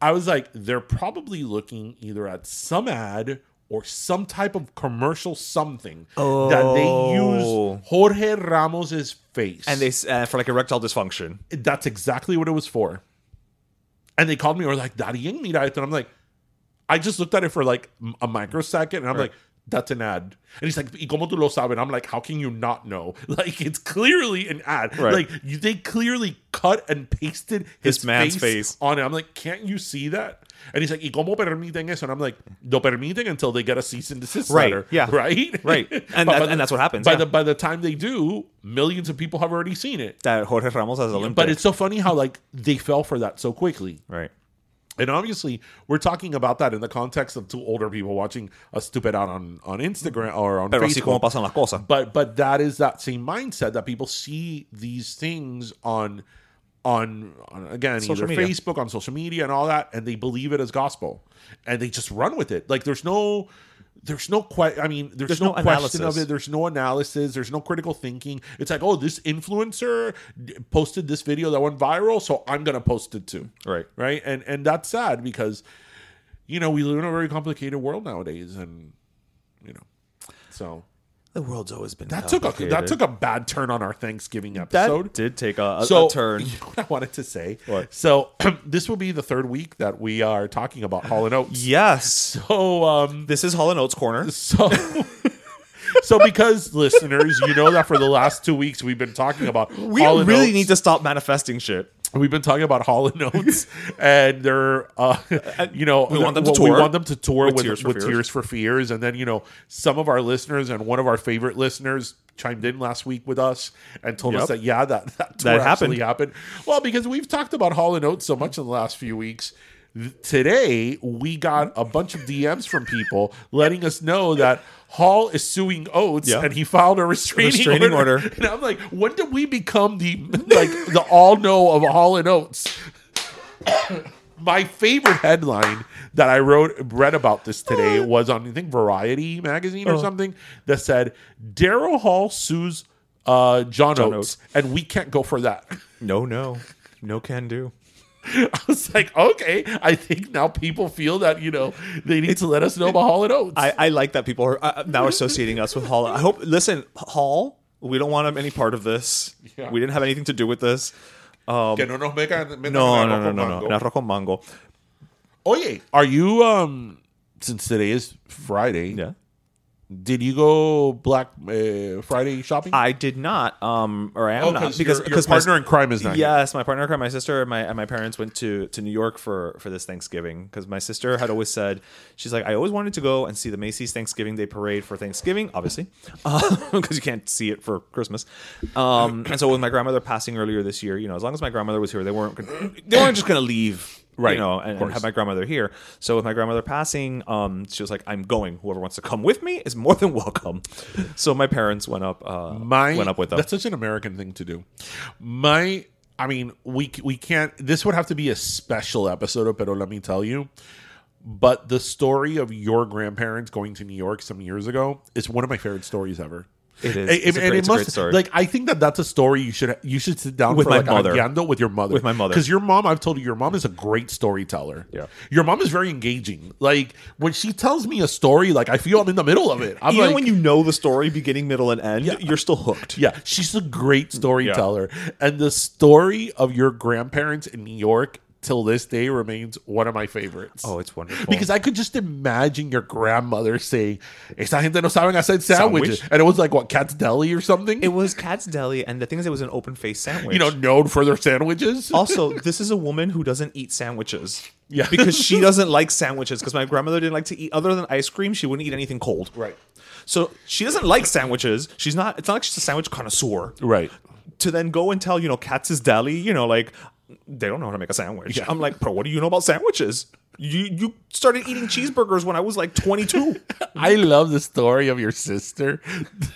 I was like, they're probably looking either at some ad or some type of commercial something that they Oh. use Jorge Ramos's face, And they uh, for like erectile dysfunction. that's exactly what it was for. And they called me or like, Darien, mira esto. And I'm like, I just looked at it for like a microsecond and I'm like, that's an ad. And he's like, ¿Y cómo tú lo sabes? And I'm like, how can you not know? Like, it's clearly an ad. Right. Like, you, they clearly cut and pasted his This man's face. on it. I'm like, can't you see that? And he's like, ¿Y cómo permiten eso? And I'm like, lo permiten until they get a cease and desist Right, letter. yeah. Right? Right. And that- the- and that's what happens, By yeah. the by the time they do, millions of people have already seen it. That Jorge Ramos has Olympic. But it's so funny how like they fell for that so quickly. right. And obviously, we're talking about that in the context of two older people watching a stupid out on, on Instagram or on Pero así como pasan las cosas. But but that is that same mindset that people see these things on on, on again Social either media. Facebook on social media and all that, and they believe it as gospel, and they just run with it. Like there's no. There's no que- I mean, there's, There's no, no question of it. There's no analysis. There's no critical thinking. It's like, oh, this influencer posted this video that went viral, so I'm gonna post it too Right. right and and that's sad because you know we live in a very complicated world nowadays and you know so The world's always been that took a that took a bad turn on our thanksgiving episode. that did take a, a, so a turn. you know what i wanted to say What? so this will be the third week that we are talking about hall and oates Yes. so um This is Hall and Oates corner. so so because listeners you know that for the last two weeks we've been talking about We Hall really Oates. need to stop manifesting shit. We've been talking about Hall and Oates, and they're, uh, you know, we want them to well, We tour want them to tour with, with with, Tears for Tears, Fears. for Fears, and then you know, some of our listeners and one of our favorite listeners chimed in last week with us and told us that yeah, that that, tour That actually happened. Well, because we've talked about Hall and Oates so much in the last few weeks. Today we got a bunch of DMs from people letting us know that Hall is suing Oates Yeah. and he filed a restraining, Restraining order. order. And I'm like, when did we become the like the all know of Hall and Oates? My favorite headline that I wrote read about this today was on I think Variety magazine or Oh. something that said Daryl Hall sues uh, John, John Oates, and we can't go for that. No, no. No can do. I was like, okay, I think now people feel that you know they need to let us know about Hall and Oates. I, I like that people are uh, now associating us with Hall. I hope. Listen, Hall, we don't want any part of this. Yeah. We didn't have anything to do with this. que no nos metan, metan No, en no, arroz no, no, no. mango. En mango. Oye, are you um since today is Friday? Yeah. Did you go Black uh, Friday shopping? I did not, um, or I am Oh, not 'cause because your- your because my- partner in crime is not here. Yes, my partner in crime, my sister, and my and my parents went to to New York for for this Thanksgiving because my sister had always said she's like I always wanted to go and see the Macy's Thanksgiving Day parade for Thanksgiving, obviously, because you can't see it for Christmas. Um, and so with my grandmother passing earlier this year, you know, as long as my grandmother was here, they weren't gonna, they weren't just gonna leave. Right, you know, and, and have my grandmother here. So with my grandmother passing, um, she was like, "I'm going. Whoever wants to come with me is more than welcome." So my parents went up. Uh, my went up with them. That's such an American thing to do. My, I mean, we we can't. This would have to be a special episode of Pero let me tell you. But the story of your grandparents going to New York some years ago is one of my favorite stories ever. It is. And- It's a great- it it's a great must- story. Like I think that that's a story you should you should sit down With for my like mother. a with your mother With my mother. because your mom I've told you your mom is a great storyteller. Yeah. your mom is very engaging. Like when she tells me a story, like I feel I'm in the middle of it. I'm Even like, when you know the story beginning, middle, and end, Yeah. you're still hooked. Yeah, she's a great storyteller. And the story of your grandparents in New York till this day remains one of my favorites. Oh, it's wonderful. Because I could just imagine your grandmother saying, Esta gente no saben hacer sandwiches. Sandwich? And it was like, what, Katz's Deli or something? it was Katz's Deli, and the thing is, it was an open face sandwich. you know, known for their sandwiches. also, this is a woman who doesn't eat sandwiches. Yeah. because she doesn't like sandwiches. Because my grandmother didn't like to eat other than ice cream. She wouldn't eat anything cold. Right. So she doesn't like sandwiches. She's not. It's not like she's a sandwich connoisseur. Right. To then go and tell you know Katz's Deli, you know, like they don't know how to make a sandwich. Yeah. I'm like, bro, what do you know about sandwiches? You you started eating cheeseburgers when I was like 22. I love the story of your sister,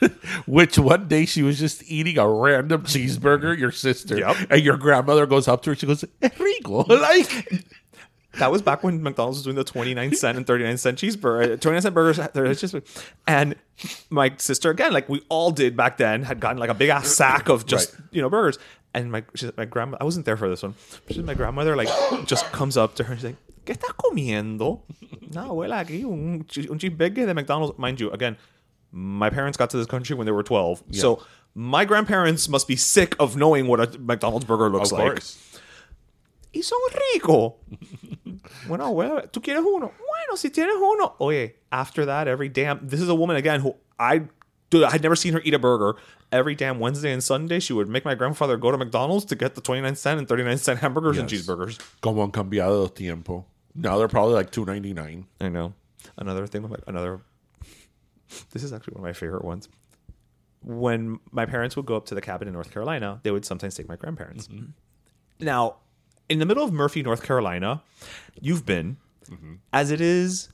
which one day she was just eating a random cheeseburger, your sister, Yep. and your grandmother goes up to her, she goes, "Es rico. Like, That was back when McDonald's was doing the 29 cent and 39 cent cheeseburger, uh, 29 cent burgers. And my sister, again, like we all did back then, had gotten like a big ass sack of just, Right. you know, burgers. And my my grandma, I wasn't there for this one. But she- my grandmother, like, just comes up to her and she's like, ¿Qué estás comiendo? No, abuela, aquí un, un cheeseburger de McDonald's. Mind you, again, my parents got to this country when they were 12. So my grandparents must be sick of knowing what a McDonald's burger looks of like course. y son ricos. bueno, abuela, ¿tú quieres uno? Bueno, si tienes uno. Oye, after that, every damn. This is a woman again who I. Dude, I had never seen her eat a burger. Every damn Wednesday and Sunday, she would make my grandfather go to McDonald's to get the 29 cent and 39 cent hamburgers and cheeseburgers. Como han cambiado los tiempo. Now they're probably like two ninety nine. I know. Another thing, my- another. This is actually one of my favorite ones. When my parents would go up to the cabin in North Carolina, they would sometimes take my grandparents. Mm-hmm. Now, in the middle of Murphy, North Carolina, you've been, mm-hmm. as it is,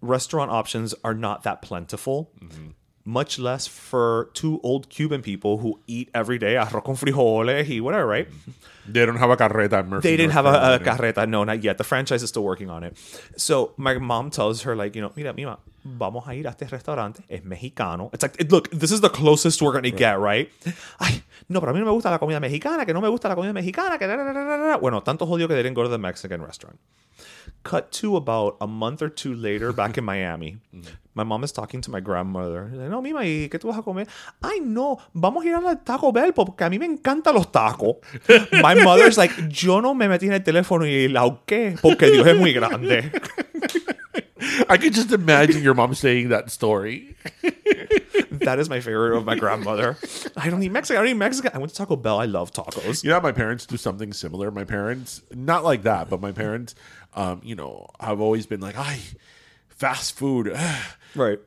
restaurant options are not that plentiful. Mm-hmm. Much less for two old Cuban people who eat every day arroz con frijoles y whatever, right? They don't have a carreta in Murphy. They didn't North have a, a carreta. No, not yet. The franchise is still working on it. So my mom tells her, like, you know, mira, mima, vamos a ir a este restaurante. Es mexicano. It's like, it- look, this is the closest we're going to get, right? Ay, no, pero a mí no me gusta la comida mexicana, que no me gusta la comida mexicana, que da, da, da, da, da. Bueno, tanto jodido que they didn't go to the Mexican restaurant. Cut to about a month or two later, back in Miami. Mm-hmm. My mom is talking to my grandmother. Like, No, mima, ¿y qué tú vas a comer? Ay, no, vamos a ir al Taco Bell porque a mí me encantan los tacos. My mother's like, yo no me metí en el teléfono y la porque Dios es muy grande. I could just imagine your mom saying that story. That is my favorite of my grandmother. I don't eat Mexican. I don't eat Mexican. I went to Taco Bell. I love tacos. You know, my parents do something similar. My parents, not like that, but my parents, um, you know, have always been like, "I fast food." Right.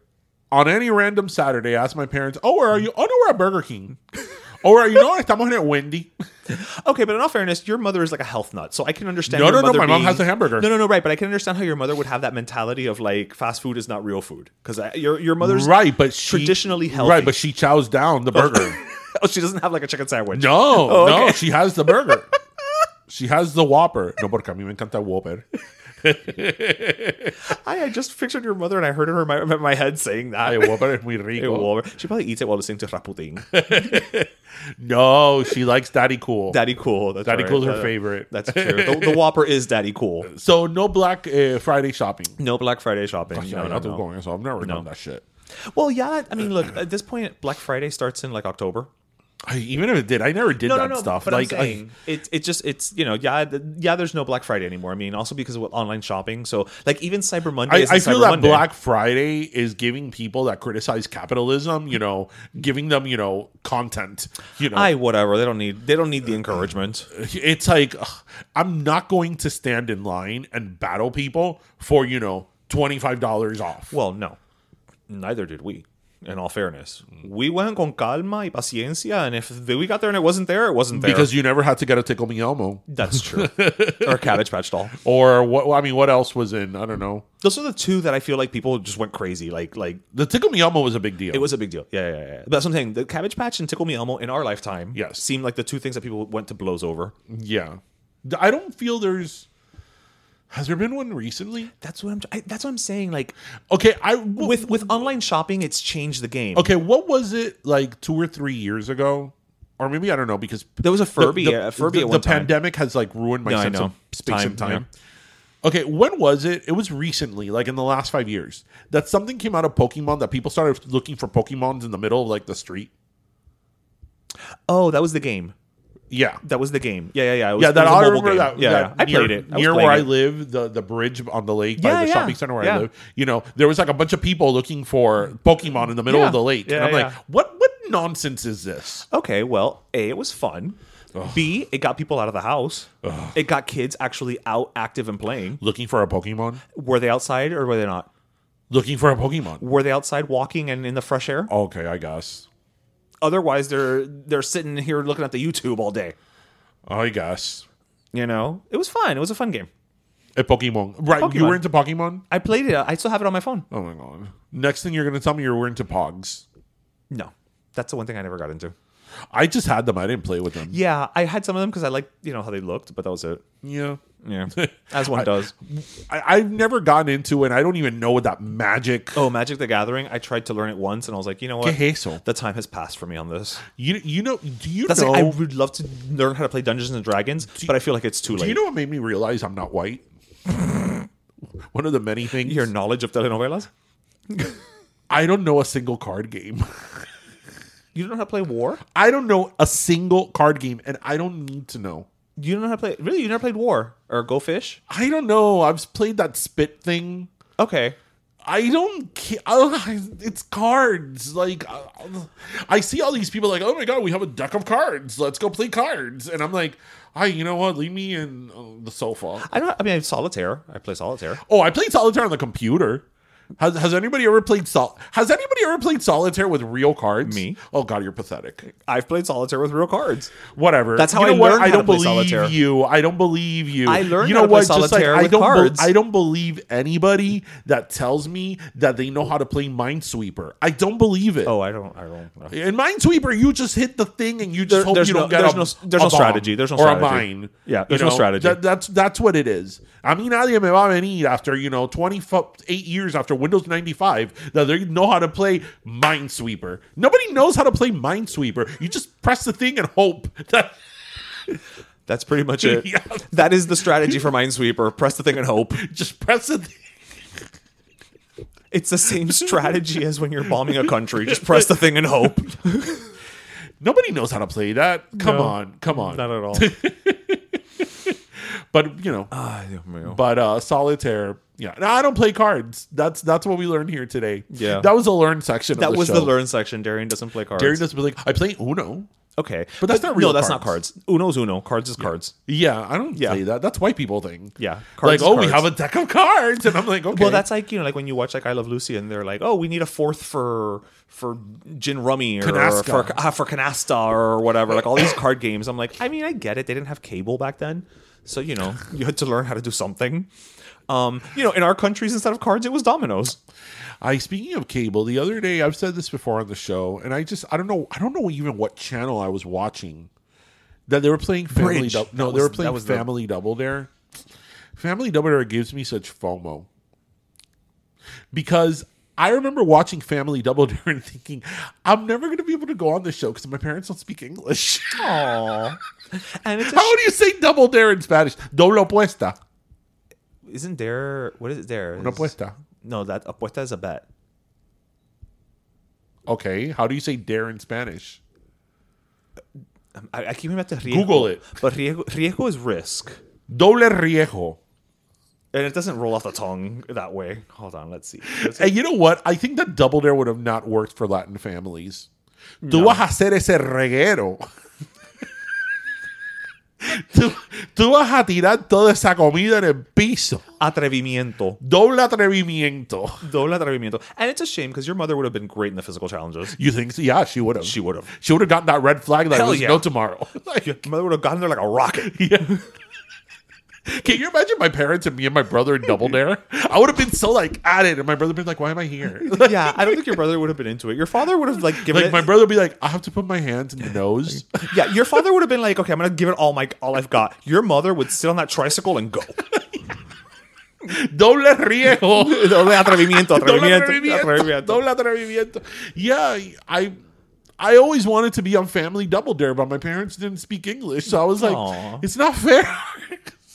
On any random Saturday, I ask my parents, "Oh, where are you? Oh no, we're at Burger King." oh, where are you? No, estamos at Wendy. Okay, but in all fairness, your mother is like a health nut, so I can understand. No, no, no, my mom has a hamburger. No, no, no, right. But I can understand how your mother would have that mentality of like fast food is not real food because your your mother's right, but she, traditionally healthy. Right, but she chows down the burger. oh, she doesn't have like a chicken sandwich. no, Oh, no, she has the burger. she has the Whopper. No, porque a mí me encanta Whopper. I, I just pictured your mother and I heard her in my, in my head saying that. Guapa es muy Ay, rico. She probably eats it while listening to Rasputin. No, she likes Daddy Cool. Daddy Cool. That's Daddy right. Cool's her Uh, favorite. That's true. The, the Whopper is Daddy Cool. So no Black uh, Friday shopping. No Black Friday shopping. Yeah, no, no, that's no. going. So I've never No. done that shit. Well, yeah. I mean, look. At this point, Black Friday starts in like October. I, even if it did, I never did no, that no, no. stuff. But like, I'm saying it, it just it's you know yeah yeah. There's no Black Friday anymore. I mean, also because of online shopping. So like even Cyber Monday. I, I feel Cyber that Monday. Black Friday is giving people that criticize capitalism, you know, giving them, you know, content. You know, I whatever. They don't need they don't need the encouragement. it's like ugh, I'm not going to stand in line and battle people for you know twenty five dollars off. Well, no, neither did we. In all fairness, we went con calma y paciencia, and if we got there and it wasn't there, it wasn't there. because you never had to get a tickle me Elmo that's true. or Cabbage Patch doll. or what? I mean, what else was in? I don't know. Those are the two that I feel like people just went crazy. Like like The tickle me Elmo was a big deal. it was a big deal. Yeah, yeah, yeah. But that's what I'm saying. The Cabbage Patch and Tickle Me Elmo in our lifetime, Yes. seemed like the two things that people went to blows over. yeah. I don't feel there's. Has there been one recently? That's what I'm. I, that's what I'm saying. Like Okay, I with with online shopping, it's changed the game. Okay, what was it like two or three years ago? Or maybe I don't know because There was a Furby- The, a Furby the, the pandemic has like ruined my Yeah, I sense of space Time, and time. Okay, when was it? It was recently, like in the last five years, that something came out of Pokemon that people started looking for Pokemons in the middle of like the street. Oh, that was the game. Yeah, That was the game. Yeah, yeah, yeah. It was, yeah, it that was a I remember game. that. Yeah, that yeah. I played it. I near where I live, the the bridge on the lake by the yeah. shopping center where Yeah. I live. You know, there was like a bunch of people looking for Pokemon in the middle Yeah. of the lake, Yeah, and I'm like, what what nonsense is this? Okay, well, A, it was fun. B, it got people out of the house. It got kids actually out active and playing. Looking for a Pokemon? Were they outside or were they not? Looking for a Pokemon? Were they outside walking and in the fresh air? Okay, I guess. Otherwise, they're they're sitting here looking at the YouTube all day. I guess. You know, it was fun. It was a fun game. A Pokemon. Right, you were into Pokemon? I played it. I still have it on my phone. Oh my god. Next thing you're going to tell me you were into Pogs. No, that's the one thing I never got into. I just had them. I didn't play with them. Yeah, I had some of them because I liked you know how they looked, but that was it. Yeah. Yeah, as one does. I, I've never gotten into it. And I don't even know what that magic. Oh, Magic the Gathering. I tried to learn it once, and I was like, you know what? ¿Qué es eso? The time has passed for me on this. You you know? Do you That's know? like I would love to learn how to play Dungeons and Dragons, but I feel like it's too late. do you know what made me realize I'm not white? One of the many things. your knowledge of telenovelas? I don't know a single card game. You don't know how to play War? I don't know a single card game, and I don't need to know. You don't know how to play. Really, you never played War or Go Fish? I don't know. I've played that spit thing. Okay. I don't care. It's cards. Like, uh, I see all these people like, oh my god, we have a deck of cards. Let's go play cards. And I'm like, hi, you know what? Leave me in uh, the sofa. I don't. I mean, solitaire. I play solitaire. Oh, I played solitaire on the computer. Has, has anybody ever played sol? Has anybody ever played solitaire with real cards? Me. Oh god, you're pathetic. I've played solitaire with real cards. Whatever. That's how You know I what? learned I how to don't play believe solitaire. you. I don't believe you. I learned You how know to play what? Just like solitaire I with don't. cards. I don't believe anybody that tells me that they know how to play Minesweeper. I don't believe it. Oh, I don't. I don't. know. In Minesweeper, you just hit the thing and you just There- hope there's you don't get there's a, no- there's a no bomb strategy. There's no or strategy. a mine. Yeah, there's no strategy. that- that's that's what it is. A mí nadie me va a venir after you know 28 years after Windows 95 that they know how to play Minesweeper. Nobody knows how to play Minesweeper. You just press the thing and hope that. That's pretty much it. Yeah. That is the strategy for Minesweeper. Press the thing and hope. Just press the thing. It's the same strategy as when you're bombing a country. Just press the thing and hope. Nobody knows how to play that. Come No. on, come on. Not at all. But you know, Ah, but uh solitaire. Yeah, no, I don't play cards. That's that's what we learned here today. Yeah. that was the learn section. That of the was show. the learn section. Darian doesn't play cards. Darian doesn't play. I play Uno. Okay, But that's not real No, that's not cards. cards. Uno's Uno. Cards is cards. Yeah, I don't Yeah. play that. That's white people thing. Yeah, like cards is oh, we have a deck of cards, and I'm like, okay. Well, that's like you know, like when you watch like I Love Lucy, and they're like, "Oh, we need a fourth for for gin rummy or for uh, for canasta or whatever." Like all these card games. I'm like, I mean, I get it. They didn't have cable back then, so you know, you had to learn how to do something. Um, you know, in our countries, instead of cards, it was dominoes. I speaking of cable, the other day I've said this before on the show, and I just I don't know I don't know even what channel I was watching that they were playing Family Bridge. Double. No, That they were playing that was the- Family Double Dare. Family Double Dare gives me such FOMO because I remember watching Family Double Dare and thinking, I'm never going to be able to go on this show because my parents don't speak English. Aww. And it's a How do you say Double Dare in Spanish? Doble apuesta. Isn't there what is it there? Una apuesta. No, that apuesta is a bet. Okay. How do you say dare in Spanish? I, I keep hearing about to riesgo. Google it. But riesgo, riesgo is risk. Doble riesgo. And it doesn't roll off the tongue that way. Hold on, let's see. Let's And you know what? I think that Double Dare would have not worked for Latin families. Tú vas a hacer ese reguero. tú, tú vas a tirar toda esa comida en el piso. Atrevimiento. Doble atrevimiento. Doble atrevimiento. And it's a shame because your mother would have been great in the physical challenges. You think? So? Yeah, she would have. She would have. She would have gotten that red flag that Hell yeah. no tomorrow. Like, Your mother would have gotten there like a rocket. yeah. Can you imagine my parents and me and my brother in Double Dare? I would have been so like at it, and my brother would been like, "Why am I here?" yeah, I don't think your brother would have been into it. Your father would have like given like it. my brother would be like, "I have to put my hands in the nose." yeah, your father would have been like, okay, I'm gonna give it all my all I've got. Your mother would sit on that tricycle and go. Doble riesgo. Doble atrevimiento, atrevimiento. Doble atrevimiento. Yeah, I I always wanted to be on Family Double Dare, but my parents didn't speak English, so I was like, Aw. it's not fair.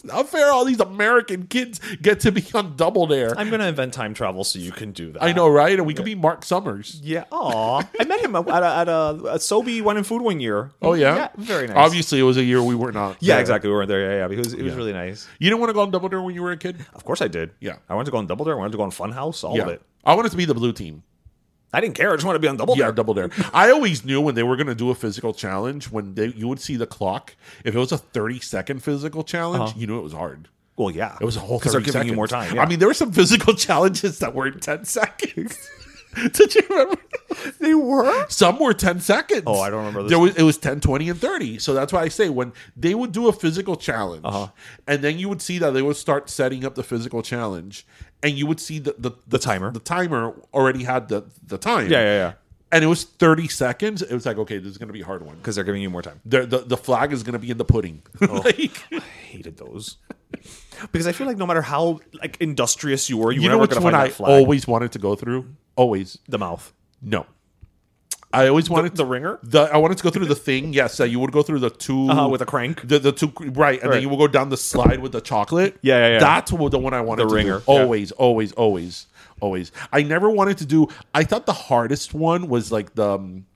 It's not fair. All these American kids get to be on Double Dare. I'm gonna invent time travel so you can do that. I know, right? And we could be Mark Summers. Yeah. Aw. I met him at a, at a, a Sobe Wine and Food one year. Oh yeah, Yeah, very nice. Obviously, it was a year we were not. Yeah, there. exactly. We weren't there. Yeah, yeah. Because it was really nice. You didn't want to go on Double Dare when you were a kid. Of course I did. Yeah. I wanted to go on Double Dare. I wanted to go on Funhouse. All yeah, of it. I wanted to be the blue team. I didn't care. I just wanted to be on Double Yeah, Dare. double dare. I always knew when they were going to do a physical challenge when they you would see the clock. If it was a thirty second physical challenge, you knew it was hard. Well, yeah. It was a whole because 30 they're giving seconds. you more time. Yeah. I mean, there were some physical challenges that were in ten seconds. Did you remember? they were. Some were 10 seconds. Oh, I don't remember this There was it was 10, 20, and 30. So that's why I say when they would do a physical challenge, Uh-huh. and then you would see that they would start setting up the physical challenge, and you would see the the, The timer. The timer already had the the time. Yeah, yeah, yeah. And it was 30 seconds. It was like, okay, this is gonna be a hard one. Because they're giving you more time. The, the the flag is gonna be in the pudding. Oh. like, I hated those. because I feel like no matter how like industrious you were, you, you were know never going to find I that flag. always wanted to go through? Always. the mouth. No. I always wanted the to, ringer? The I wanted to go through the thing. Yes, that you would go through the two Uh-huh, with a crank. The the two right, and Right. then you would go down the slide with the chocolate. Yeah, yeah, yeah. That's what the one I wanted The to ringer, do. yeah. Always, always, always, always. I never wanted to do. I thought the hardest one was like the. um,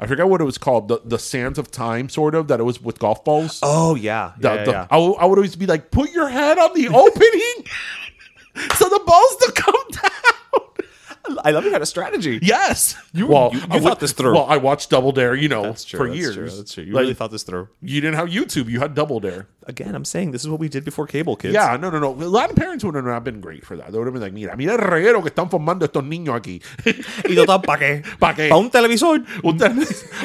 I forgot what it was called. The the sands of time, sort of. That it was with golf balls. Oh yeah, The- yeah, yeah, the- yeah. I, would, would always be like, put your head on the opening, so the balls don't come down. I love you had a strategy. Yes, You- well, you- you I thought this through. Well, I watched Double Dare, you know, That's true. for that's years. True, that's true. You Like, really thought this through. you didn't have YouTube; you had Double Dare. Again, I'm saying this is what we did before cable, kids. Yeah, no, no, no. Latin parents would have not been great for that. They would have been like, mira, mira el reguero que están formando estos niños aquí. ¿Y total para qué? ¿Pa qué? ¿Pa un televisor? Un te-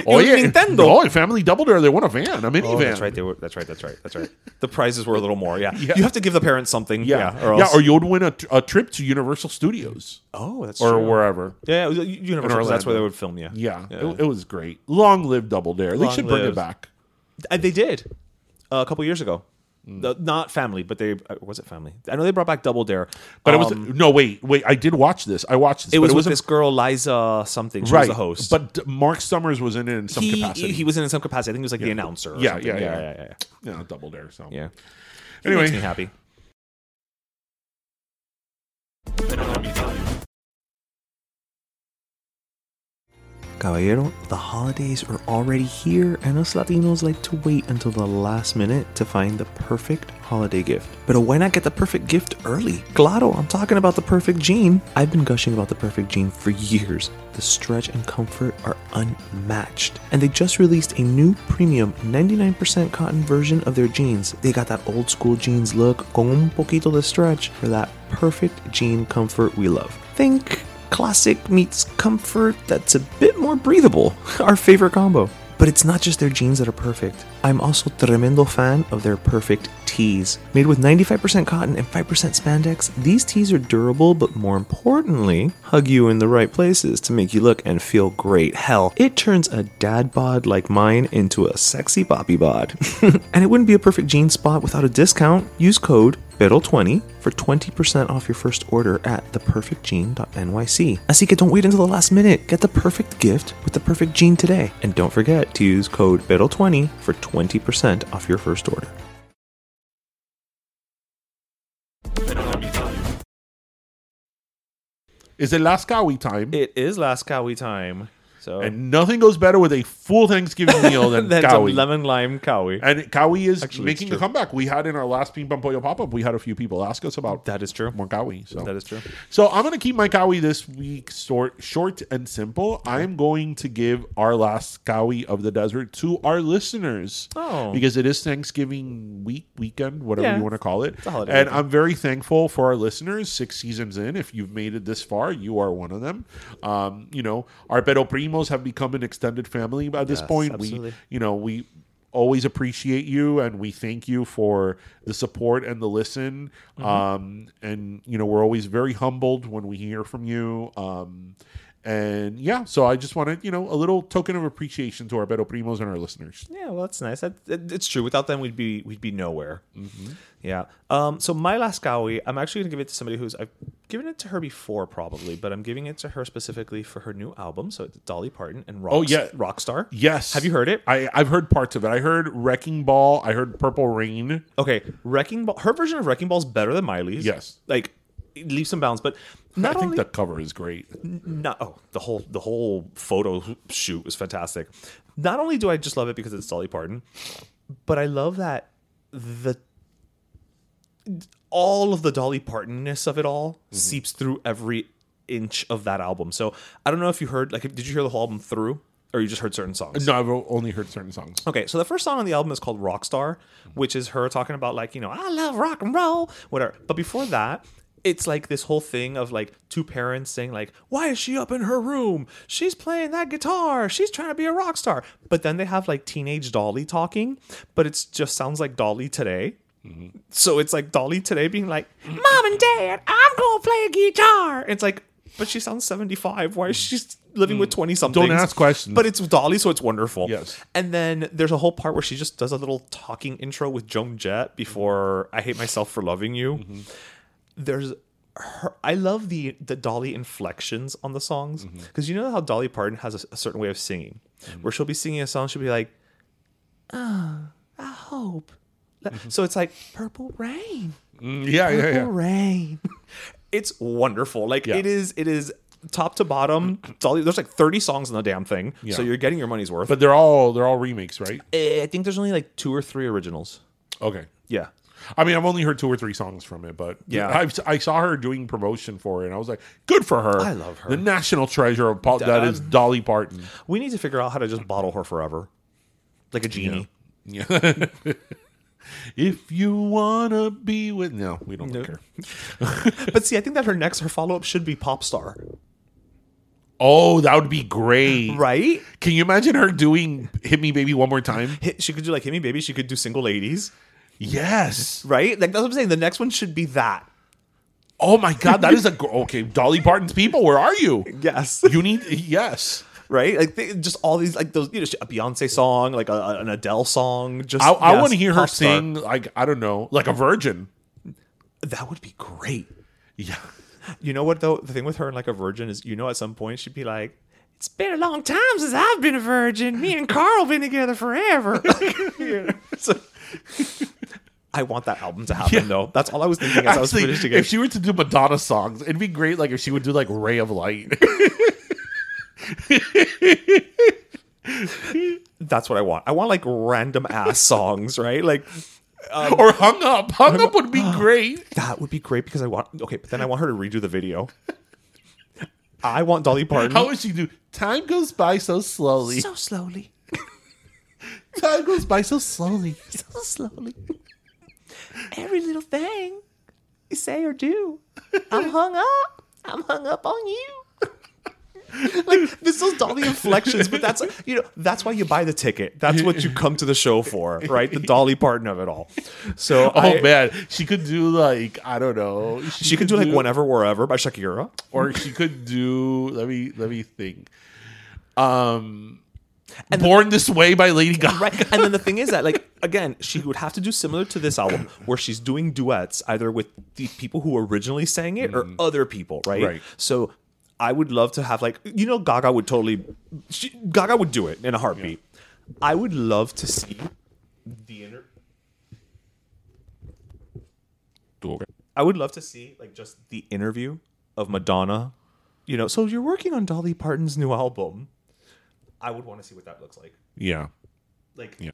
Oye, Nintendo. No, en Family Double Dare, they won a van, a minivan. Oh, that's right. They were. That's right. That's right. That's right. The prizes were a little more. Yeah. Yeah. You have to give the parents something. Yeah, Yeah. Or yeah, or you would win a, a trip to Universal Studios oh, that's or true. wherever. Yeah, yeah, Universal. That's where they would film you. Yeah, It, it was great. Long live Double Dare. they Long should bring it back. Uh, they did uh, a couple years ago. The- not family, but they uh, was it family? I know they brought back Double Dare, But it was Um, no wait, wait. I did watch this. I watched this. it was it with this girl Liza something. She right. was the host, But Mark Summers was in it in some he, capacity. he was in some capacity. I think he was like the announcer. Or Yeah, something. yeah, yeah, yeah. yeah, yeah. yeah, Double Dare. So yeah. Anyway. makes me happy. Caballero, the holidays are already here, and us Latinos like to wait until the last minute to find the perfect holiday gift. But why not get the perfect gift early? Claro, I'm talking about the perfect jean. I've been gushing about the perfect jean for years. The stretch and comfort are unmatched. And they just released a new premium 99% cotton version of their jeans. They got that old school jeans look con un poquito de stretch for that perfect jean comfort we love. Think classic meets comfort that's a bit more breathable. Our favorite combo. But it's not just their jeans that are perfect. I'm also tremendo fan of their perfect tees. Made with 95% cotton and 5% spandex, these tees are durable, but more importantly, hug you in the right places to make you look and feel great. Hell, it turns a dad bod like mine into a sexy poppy bod. and it wouldn't be a perfect jean spot without a discount. Use code BIDDLE20 for 20% off your first order at theperfectjean.nyc. Así que don't wait until the last minute. Get the perfect gift with the perfect jean today. And don't forget to use code BIDDLE20 for 20% off your first order. Is it last Cawy time? It is last Cawy time. So and nothing goes better with a full Thanksgiving meal than that's a Cawy. lemon lime Cawy. And Cawy is Actually, it's making a true. comeback. We had in our last Ping Pong Pollo pop up, we had a few people ask us about That is true. more Cawy. So That is true. So I'm gonna keep my Cawy this week short, short and simple. I'm going to give our last Cawy of the desert to our listeners. Oh. because it is Thanksgiving week weekend, whatever Yeah. you want to call it. a holiday and weekend. I'm very thankful for our listeners. Six seasons in, if you've made it this far, you are one of them. Um, you know, our Pero Primos have become an extended family by this Yes, point. absolutely. We, you know, we always appreciate you and we thank you for the support and the listen. Mm-hmm. Um, and you know, we're always very humbled when we hear from you. Um, and yeah, so I just wanted, you know, a little token of appreciation to our Pero Primos and our listeners. Yeah, well, that's nice. That, it- it's true. Without them, we'd be we'd be nowhere. Yeah. Um. So my last Cawy, I'm actually gonna give it to somebody who's I've given it to her before probably, but I'm giving it to her specifically for her new album. So it's Dolly Parton and Rock, Oh, yeah. Rockstar. Yes. Have you heard it? I, I've heard parts of it. I heard Wrecking Ball. I heard Purple Rain. Okay, Wrecking Ball. Her version of Wrecking Ball is better than Miley's. Yes. Like it leaves some bounds, but not I think only the cover is great. not oh the whole the whole photo shoot was fantastic. Not only do I just love it because it's Dolly Parton, but I love that the all of the Dolly Partonness of it all mm-hmm. seeps through every inch of that album. So I don't know if you heard like did you hear the whole album through or you just heard certain songs? No, I've only heard certain songs. Okay, so the first song on the album is called Rockstar, which is her talking about like, you know, I love rock and roll, whatever. But before that, it's like this whole thing of like two parents saying like, "Why is she up in her room? She's playing that guitar. She's trying to be a rock star." But then they have like teenage Dolly talking, but it just sounds like Dolly today. Mm-hmm. So it's like Dolly today being like, "Mom and Dad, I'm going to play a guitar." It's like, but she sounds 75. Why is mm. she living with mm. 20 something? Don't ask questions. But it's Dolly, so it's wonderful. Yes. And then there's a whole part where she just does a little talking intro with Joan Jett before I Hate Myself for Loving You. Mm-hmm. There's her I love the the Dolly inflections on the songs Mm-hmm. because you know how Dolly Parton has a, a certain way of singing where she'll be singing a song she'll be like oh I hope so it's like purple rain Mm, yeah, yeah, purple yeah. rain it's wonderful like Yeah. it is it is top to bottom Dolly there's like 30 songs in the damn thing so you're getting your money's worth But they're all they're all remakes, right? Eh, I think there's only like two or three originals. Okay. Yeah. I mean, I've only heard two or three songs from it, but Yeah. I've, I saw her doing promotion for it, and I was like, "Good for her." I love her. The national treasure of pop that is Dolly Parton. We need to figure out how to just bottle her forever. Like a genie. Yeah. if you wanna be with, no, we don't care. but see, I think that her next, her follow up should be Pop Star. Oh, that would be great. Right? Can you imagine her doing "Hit Me, Baby" one more time? Hit, she could do like Hit Me Baby. She could do Single Ladies. Yes. Right? Like that's what I'm saying. The next one should be that. Oh my God, that is a gr- okay. Dolly Parton's people, where are you? Yes. You need yes. right? Like they, just all these, like those, you know, a Beyonce song, like a, an Adele song. Just I, I yes, want to hear her Pop Star. sing like I don't know, like a virgin. That would be great. Yeah. You know what though? The thing with her and like a virgin is, you know, at some point she'd be like, "It's been a long time since I've been a virgin. Me and Carl been together forever." So- I want that album to happen though. That's all I was thinking as I was Actually, finishing if she were to do Madonna songs, it'd be great. Like if she would do like "Ray of Light." That's what I want. I want like random ass songs, right? Like um, or "Hung Up." "Hung Up" would be great. that would be great because I want. Okay, but then I want her to redo the video. I want Dolly Parton. How would she do? Time goes by so slowly. so slowly, Time goes by so slowly. so slowly. Every little thing you say or do, I'm hung up. I'm hung up on you. like this is Dolly inflections, but that's you know that's why you buy the ticket. That's what you come to the show for, right? The Dolly Parton of it all. So Oh I- man, she could do like I don't know. she could do like whenever, wherever by Shakira. or she could do. Let me let me think. Um, And Born This Way by Lady Gaga. right. And then the thing is that like again she would have to do similar to this album where she's doing duets either with the people who originally sang it or mm-hmm. other people right? Right. so i would love to have like you know gaga would totally she, gaga would do it in a heartbeat. I would love to see the inter- i would love to see like just the interview of madonna. You know so you're working on dolly parton's new album i would want to see what that looks like Yeah. like Yeah.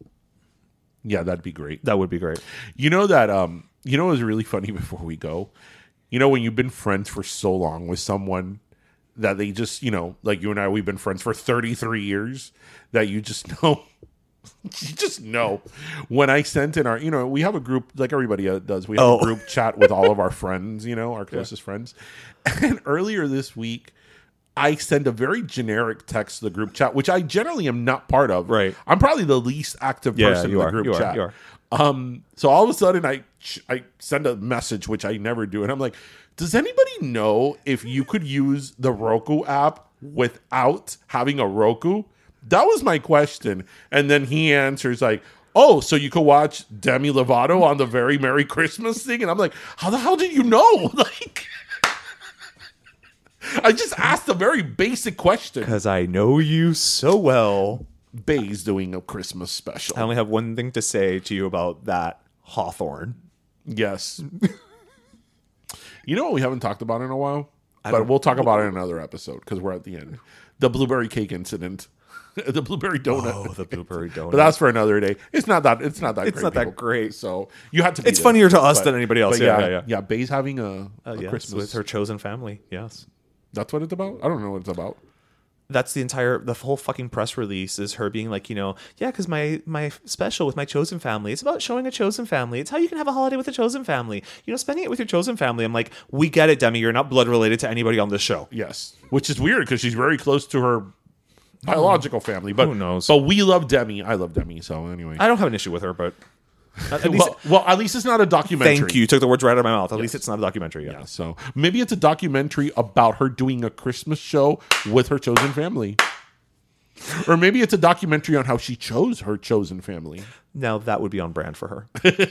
Yeah, that'd be great. that would be great You know that um you know what was really funny before we go? You know when you've been friends for so long with someone that they just, you know, like you and I we've been friends for 33 years that you just know you just know when I sent in our, you know, we have a group like everybody uh, does. We have Oh. a group chat with all of our friends, you know, our closest friends. And earlier this week, I send a very generic text to the group chat, which I generally am not part of. Right. I'm probably the least active Yeah, person in the are, group you are, chat. you are. Um, so all of a sudden I I send a message which I never do, and I'm like, does anybody know if you could use the Roku app without having a Roku? That was my question, and then he answers like. Oh, so you could watch Demi Lovato on the very Merry Christmas thing, and I'm like, how the hell did you know? Like, I just asked a very basic question. Because I know you so well. Bay's doing a Christmas special. I only have one thing to say to you about that Hawthorne. Yes. you know what we haven't talked about in a while? But we'll talk about it in another episode because we're at the end. The blueberry cake incident. the blueberry donut. Oh, the blueberry donut. But that's for another day. It's not that it's not that It's great. not that great. So you have to It's there. funnier to us than anybody else. Yeah, yeah, yeah, yeah. Bay's having a, Uh, a yes, Christmas with her chosen family. Yes. That's what it's about? I don't know what it's about. That's the entire the whole fucking press release is her being like, you know, yeah, because my my special with my chosen family. It's about showing a chosen family. It's how you can have a holiday with a chosen family. You know, spending it with your chosen family. I'm like, we get it, Demi. You're not blood related to anybody on this show. Yes. Which is weird because she's very close to her biological family. But Who knows? But we love Demi. I love Demi. So anyway. I don't have an issue with her, but at least well, well, at least it's not a documentary. thank you. You Took the words right out of my mouth. At least it's not a documentary. Yeah. Yeah, so maybe it's a documentary about her doing a Christmas show with her chosen family. Or maybe it's a documentary on how she chose her chosen family. Now that would be on brand for her.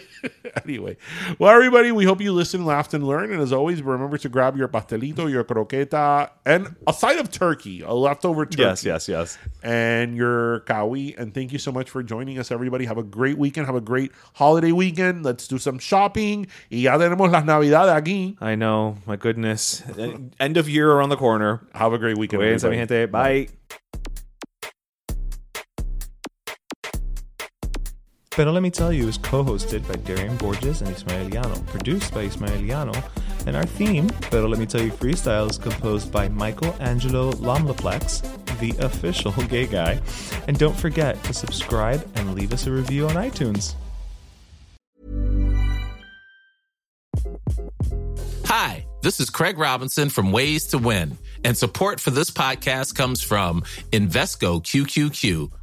Anyway, well, everybody, we hope you listen, laughed, and learned. And as always, remember to grab your pastelito, your croqueta, and a side of turkey, a leftover turkey. yes, yes, yes. And your Cawy. And thank you so much for joining us, everybody. Have a great weekend. Have a great holiday weekend. Let's do some shopping. Y ya tenemos las navidades aquí. I know. My goodness. End of year around the corner. Have a great weekend. Mi everybody. Bye. Pero Let Me Tell You is co hosted by Darian Borges and Ismaeliano, produced by Ismaeliano, and our theme, Pero Let Me Tell You Freestyle, is composed by Michael Angelo Lomlaplex, the official gay guy. And don't forget to subscribe and leave us a review on iTunes. Hi, this is Craig Robinson from Ways to Win, and support for this podcast comes from Invesco QQQ,